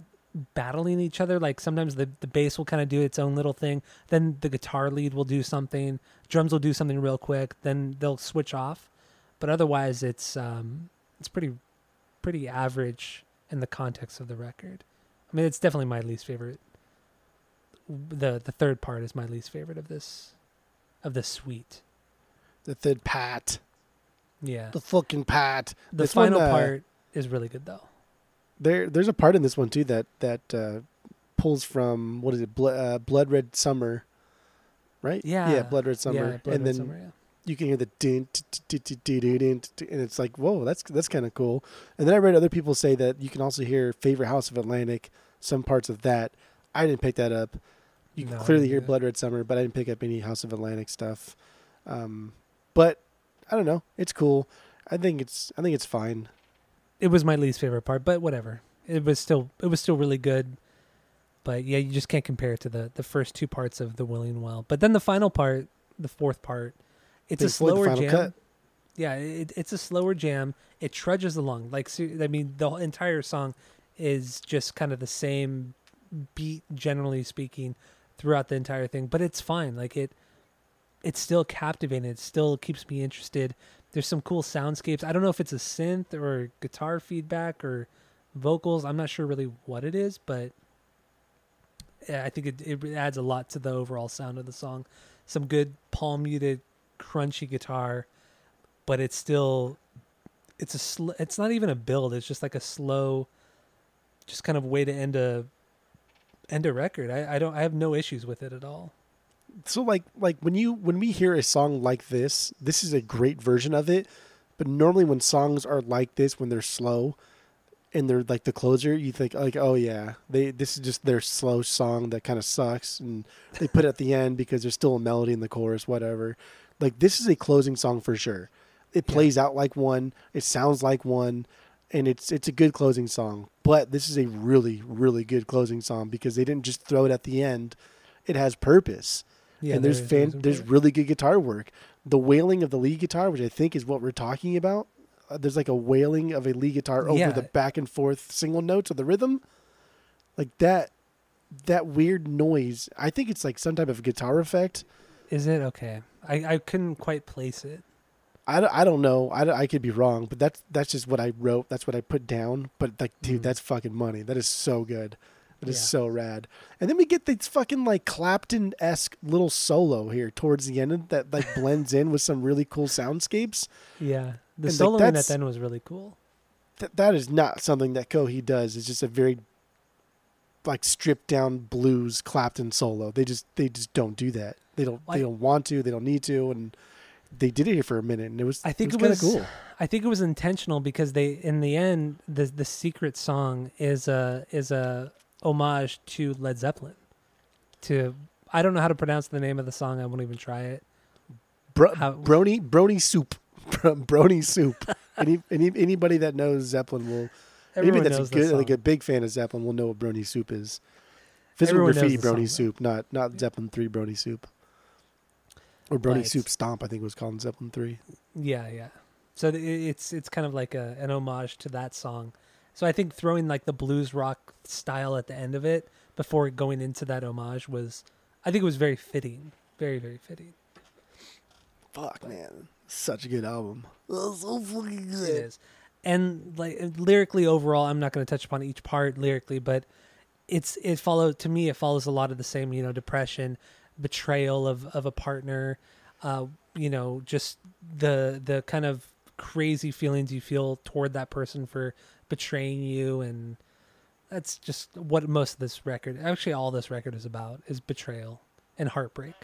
battling each other. Like sometimes the the bass will kind of do its own little thing. Then the guitar lead will do something. Drums will do something real quick. Then they'll switch off. But otherwise, it's um it's pretty pretty average in the context of the record. I mean, it's definitely my least favorite. The The third part is my least favorite of this of the suite. The third Pat, Yeah, the fucking Pat. the this one, final uh, part is really good though. There, there's a part in this one too that that uh, pulls from what is it, Blo- uh, Blood Red Summer, right? Yeah. yeah, Blood Red Summer, yeah, Blood and Red then Summer, yeah. you can hear the din, and it's like, whoa, that's that's kind of cool. And then I read other people say that you can also hear "Favorite House of Atlantic," some parts of that. I didn't pick that up. You can No, clearly hear "Blood Red Summer," but I didn't pick up any House of Atlantic stuff. Um, but I don't know. It's cool. I think it's I think it's fine. it was my least favorite part, but whatever. It was still it was still really good. But yeah, you just can't compare it to the the first two parts of the Willing Well. But then the final part, the fourth part, it's a Floyd, slower jam. Cut. Yeah, it, it's a slower jam. It trudges along. Like I mean, the entire song is just kind of the same beat, generally speaking, throughout the entire thing. But it's fine. Like it, it's still captivating. It still keeps me interested. There's some cool soundscapes. I don't know if it's a synth or guitar feedback or vocals. I'm not sure really what it is, but yeah, I think it, it adds a lot to the overall sound of the song. Some good palm muted, crunchy guitar, but it's still it's a sl- it's not even a build. It's just like a slow, just kind of way to end a end a record. I, I don't I have no issues with it at all. so like like when you when we hear a song like this this is a great version of it but normally when songs are like this when they're slow and they're like the closer you think like oh yeah they this is just their slow song that kind of sucks and they put it at the end because there's still a melody in the chorus whatever like this is a closing song for sure it Yeah. plays out like one it sounds like one and it's it's a good closing song. But this is a really really good closing song because they didn't just throw it at the end. It has purpose, Yeah, and there's fan, there's really good guitar work. The wailing of the lead guitar, which I think is what we're talking about. Uh, there's like a wailing of a lead guitar over Yeah. the back and forth single notes of the rhythm, like that. That weird noise. I think it's like some type of guitar effect. Is it okay? I I couldn't quite place it. I don't, I don't know. I, I could be wrong, but that's that's just what I wrote. That's what I put down. But like, dude, Mhm. that's fucking money. That is so good. That is Yeah. so rad. And then we get this fucking like Clapton esque little solo here towards the end that like blends in with some really cool soundscapes. Yeah, the And, like, solo in that's- at end was really cool. That that is not something that Coheed does. It's just a very like stripped down blues Clapton solo. They just they just don't do that. They don't Like- they don't want to. They don't need to. And they did it here for a minute, and it was I think it kind was, cool. I think it was intentional because they in the end the the secret song is a is a homage to Led Zeppelin. To I don't know how to pronounce the name of the song. I won't even try it. Bro, How- brony brony soup Bro, brony soup any, any anybody that knows zeppelin will Everyone anybody that's a good like a big fan of zeppelin will know what brony soup is physical Everyone graffiti song, brony though. soup not not zeppelin 3 brony soup or brony But- soup stomp i think it was called in zeppelin 3 Yeah, yeah. So it's it's kind of like a an homage to that song. So I think throwing like the blues rock style at the end of it before going into that homage was, I think it was very fitting, very very fitting. fuck man such a good album so fucking good. It is, and like lyrically overall, I'm not going to touch upon each part lyrically, but it's it follows to me. It follows a lot of the same, you know, depression, betrayal of of a partner, uh, you know, just the the kind of crazy feelings you feel toward that person for betraying you, and that's just what most of this record, actually, all this record is about, is betrayal and heartbreak.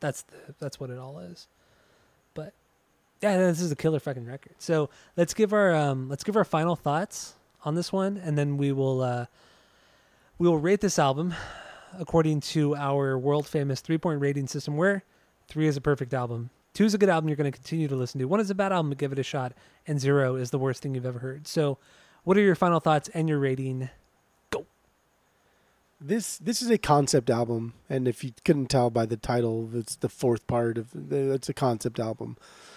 That's the that's what it all is. But yeah, this is a killer fucking record. So let's give our um let's give our final thoughts on this one, and then we will uh we will rate this album according to our world famous three point rating system, where three is a perfect album, two is a good album you're going to continue to listen to, one is a bad album, give it a shot, and zero is the worst thing you've ever heard. So, what are your final thoughts and your rating? Go. This this is a concept album and if you couldn't tell by the title it's the fourth part of it's a concept album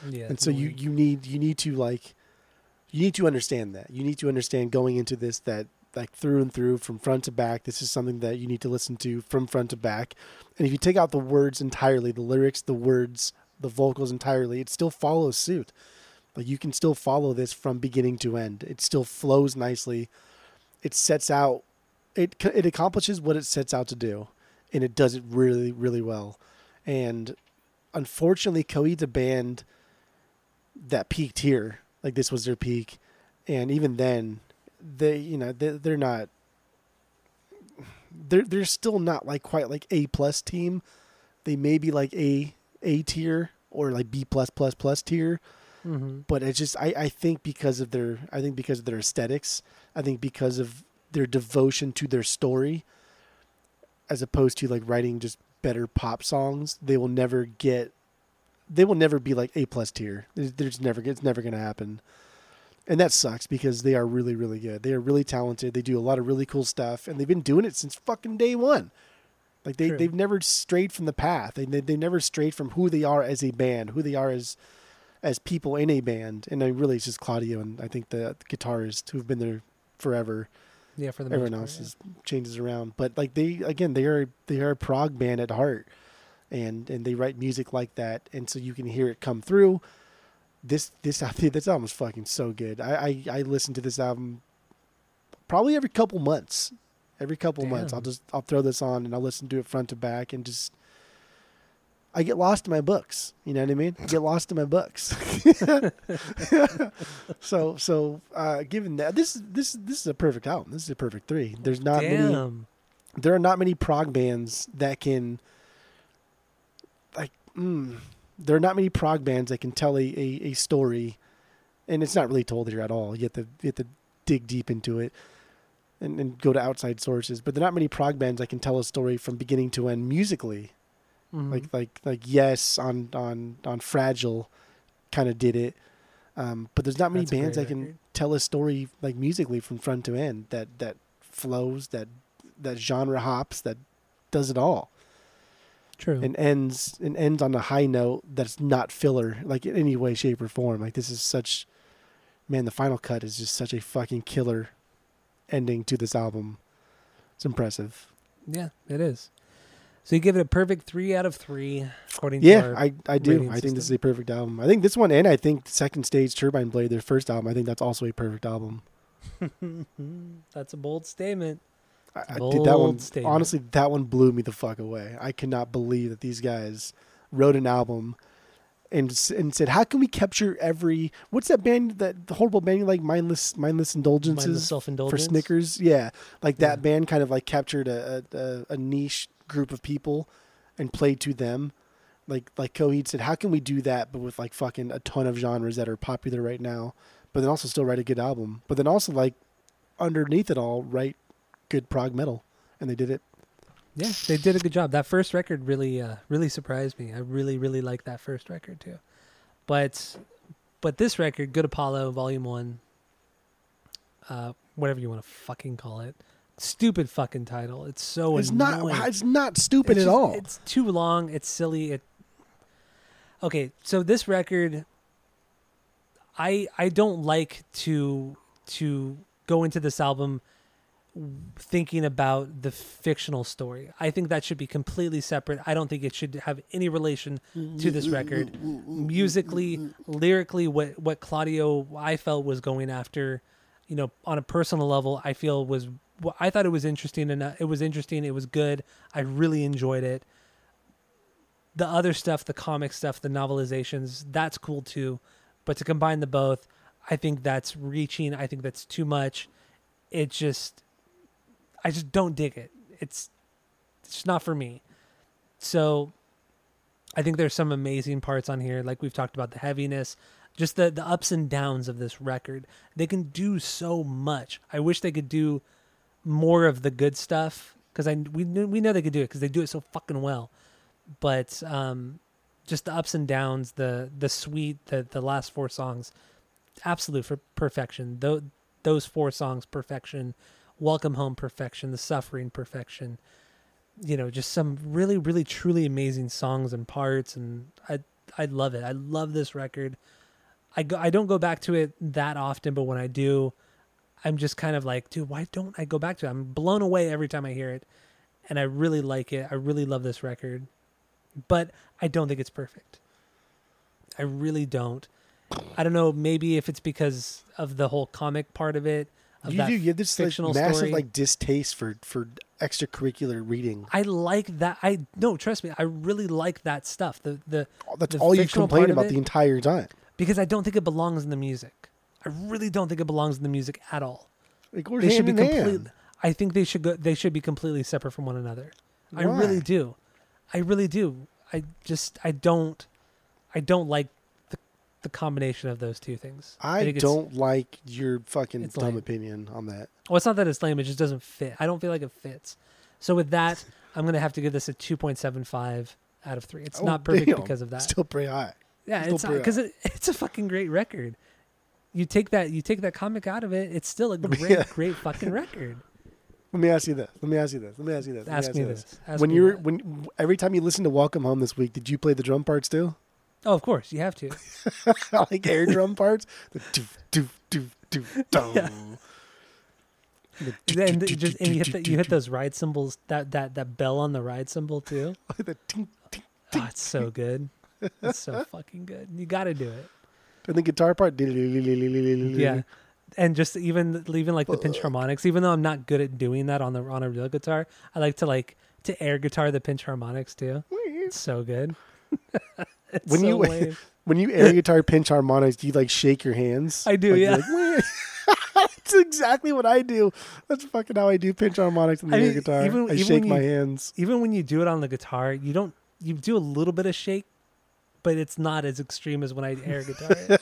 Yeah, and so you you need you need to like you need to understand that you need to understand going into this that like through and through from front to back. This is something that you need to listen to from front to back. And if you take out the words entirely the lyrics the words the vocals entirely it still follows suit. Like you can still follow this from beginning to end. It still flows nicely. It sets out it it accomplishes what it sets out to do and it does it really really well. And unfortunately Coheed's a band that peaked here. Like this was their peak, and even then, they you know they they're not. They're they're still not like quite like A plus team. They may be like A A tier or like B plus plus plus tier, hmm but it's just I I think because of their I think because of their aesthetics, I think because of their devotion to their story, as opposed to like writing just better pop songs, they will never get. They will never be like A plus tier. There's never it's never gonna happen, and that sucks because they are really really good. They are really talented. They do a lot of really cool stuff, and they've been doing it since fucking day one. Like they True. they've never strayed from the path. They they they never strayed from who they are as a band, who they are as as people in a band. And I really it's just Claudio and I think the guitarist who've been there forever. Yeah, for the Everyone most else part, is changes around, but like they again they are they are a prog band at heart, and and they write music like that, and so you can hear it come through. This this this album is fucking so good. I, I I listen to this album probably every couple months. Every couple months, I'll just I'll throw this on and I'll listen to it front to back and just I get lost in my books. You know what I mean? I get lost in my books. so so uh, given that this this this is a perfect album. This is a perfect three. There's not many there are not many prog bands that can like mm, there are not many prog bands that can tell a, a, a story and it's not really told here at all you have to you have to dig deep into it and, and go to outside sources but there are not many prog bands that can tell a story from beginning to end musically Mhm. like like like yes on on on fragile kind of did it um, but there's not many That's bands that can record. tell a story like musically from front to end that that flows that that genre hops that does it all True. and ends and ends on a high note that's not filler like in any way shape or form. Like this is such man the final cut is just such a fucking killer ending to this album. It's impressive. Yeah, it is. So you give it a perfect three out of three, according yeah to our i i do. i think this is a perfect album. I think this one and i think second stage turbine blade their first album i think that's also a perfect album. That's a bold statement. I, did that one statement. honestly that one blew me the fuck away i cannot believe that these guys wrote an album and and said how can we capture every what's that band that the horrible band like mindless mindless indulgences Mindless for snickers yeah like that Yeah. band kind of like captured a, a, a, a niche group of people and played to them like like Coheed said how can we do that but with like fucking a ton of genres that are popular right now but then also still write a good album but then also like underneath it all write good prog metal and they did it Yeah, they did a good job. That first record really, uh, really surprised me. I really, really liked that first record too. But, but this record, Good Apollo, Volume One, uh, whatever you want to fucking call it, stupid fucking title. It's so it's annoying. not it's not stupid It's at just- all It's too long. It's silly. It. Okay, so this record, I I don't like to to go into this album thinking about the fictional story. I think that should be completely separate. I don't think it should have any relation to this record. Musically, lyrically, what what Claudio I felt was going after, you know, on a personal level, I feel was I thought it was interesting and it was interesting. It was good. I really enjoyed it. The other stuff, the comic stuff, the novelizations, that's cool too. But to combine the both, I think that's reaching. I think that's too much. It just, I just don't dig it. It's, it's not for me. So, I think there's some amazing parts on here. Like we've talked about the heaviness, just the the ups and downs of this record. They can do so much. I wish they could do more of the good stuff because I we we know they could do it because they do it so fucking well. But um, just the ups and downs, the the sweet, the the last four songs, absolute for perfection. Those those four songs, perfection. Welcome home, perfection. The suffering, perfection. You know, just some really, really, truly amazing songs and parts, and I I love it. I love this record. I go, I don't go back to it that often, but when I do, I'm just kind of like, dude, why don't I go back to it? I'm blown away every time I hear it, and I really like it. I really love this record, but I don't think it's perfect. I really don't. I don't know. Maybe if it's because of the whole comic part of it. You do you have this like, massive story. like distaste for for extracurricular reading I like that. I no, trust me. I really like that stuff. The the oh, that's the all you complain about it- the entire time because I don't think it belongs in the music. I really don't think it belongs in the music at all. it goes They should be in hand. I think they should go. They should be completely separate from one another. I really do. I really do. I just I don't. I don't like the combination of those two things. I, it's- don't like your fucking dumb lame. opinion on that. Well, it's not that it's lame. It just doesn't fit. I don't feel like it fits. So with that, I'm gonna have to give this a 2.75 out of three. It's Oh, not perfect damn. because of that. Still pretty high. yeah, still it's because it, it's a fucking great record. You take that you take that comic out of it, it's still a great Yeah. great fucking record. Let me ask you this. Let me ask you this. Let me ask you this. Let Ask ask me you this. Ask when me you were that. when every time you listened to Welcome Home this week, did you play the drum parts too? Oh, of course you have to. like air drum parts? The doof doof doof doof dum. The doo- and just and you hit the, you hit those ride cymbals that that that bell on the ride cymbal too. Oh, the tink, tink. Oh, ah, it's so good. It's so fucking good. You got to do it. And the guitar part. Yeah. And just even even like the pinch harmonics, even though I'm not good at doing that on the on a real guitar, I like to like to air guitar the pinch harmonics too. It's so good. When so you- lame. When you air guitar pinch harmonics, do you like shake your hands? I do, Like, yeah. like, That's exactly what I do. That's fucking how I do pinch harmonics on the I air mean, guitar. even- I even shake when my you- hands. even when you do it on the guitar, you don't you do a little bit of shake, but it's not as extreme as when I air guitar.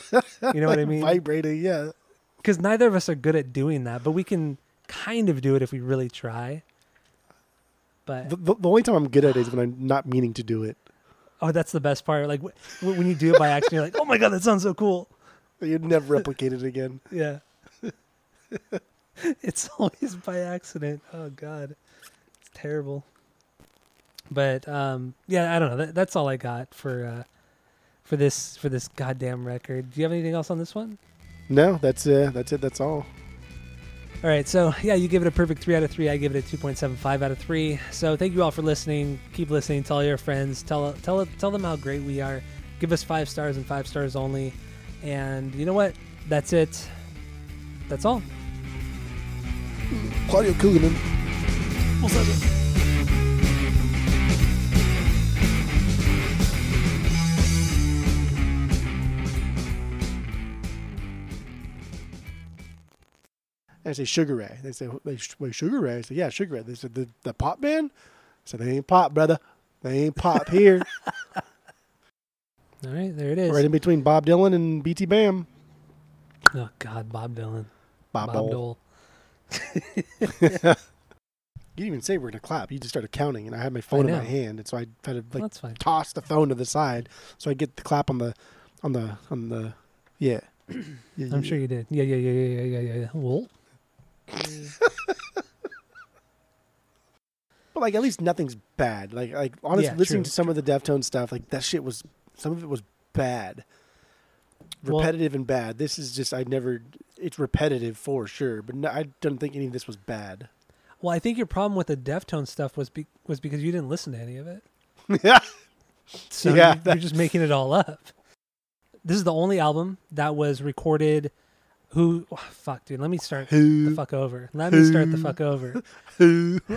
You know what I mean? Vibrating, yeah. Because neither of us are good at doing that, but we can kind of do it if we really try. But The, the, the only time I'm good at it is when I'm not meaning to do it. Oh, that's the best part. Like wh- when you do it by accident, you're like, "Oh my god, that sounds so cool." You'd never replicate it again. Yeah. it's always by accident. Oh God, it's terrible. But um, yeah, I don't know. That, that's all I got for uh, for this for this goddamn record. Do you have anything else on this one? No, that's uh, that's it. That's all. All right, so yeah, you give it a perfect three out of three. I give it a two point seven five out of three. So thank you all for listening. Keep listening. Tell your friends. Tell tell tell them how great we are. Give us five stars and five stars only. And you know what? That's it. That's all. Claudio Coogan. I say Sugar Ray. They say, they, wait, Sugar Ray? I say, yeah, Sugar Ray. They said, the, the pop band? I said, they ain't pop, brother. They ain't pop here. All right, there it is. right in between Bob Dylan and BT Bam. Oh God, Bob Dylan. Bob, Bob Dole. Dole. You didn't even say we're gonna clap. You just started counting, and I had my phone in my hand, and so I had to like That's fine. toss the phone to the side so I get the clap on the, on the, on the, yeah. yeah I'm sure you did. Yeah, yeah, yeah, yeah, yeah, yeah, yeah. Well, But like, at least nothing's bad. Like, like honestly, Yeah, listening true, to some of the Deftone stuff, like that shit was, some of it was bad, Well- repetitive and bad. This is just I never. It's repetitive for sure, but no, I don't think any of this was bad. well, I think your problem with the Deftone stuff was be- was because you didn't listen to any of it. yeah. So Yeah, you- you're just making it all up. This is the only album that was recorded. Who? oh, fuck, dude. Let me start Who? the fuck over. Let me start the fuck over. Who?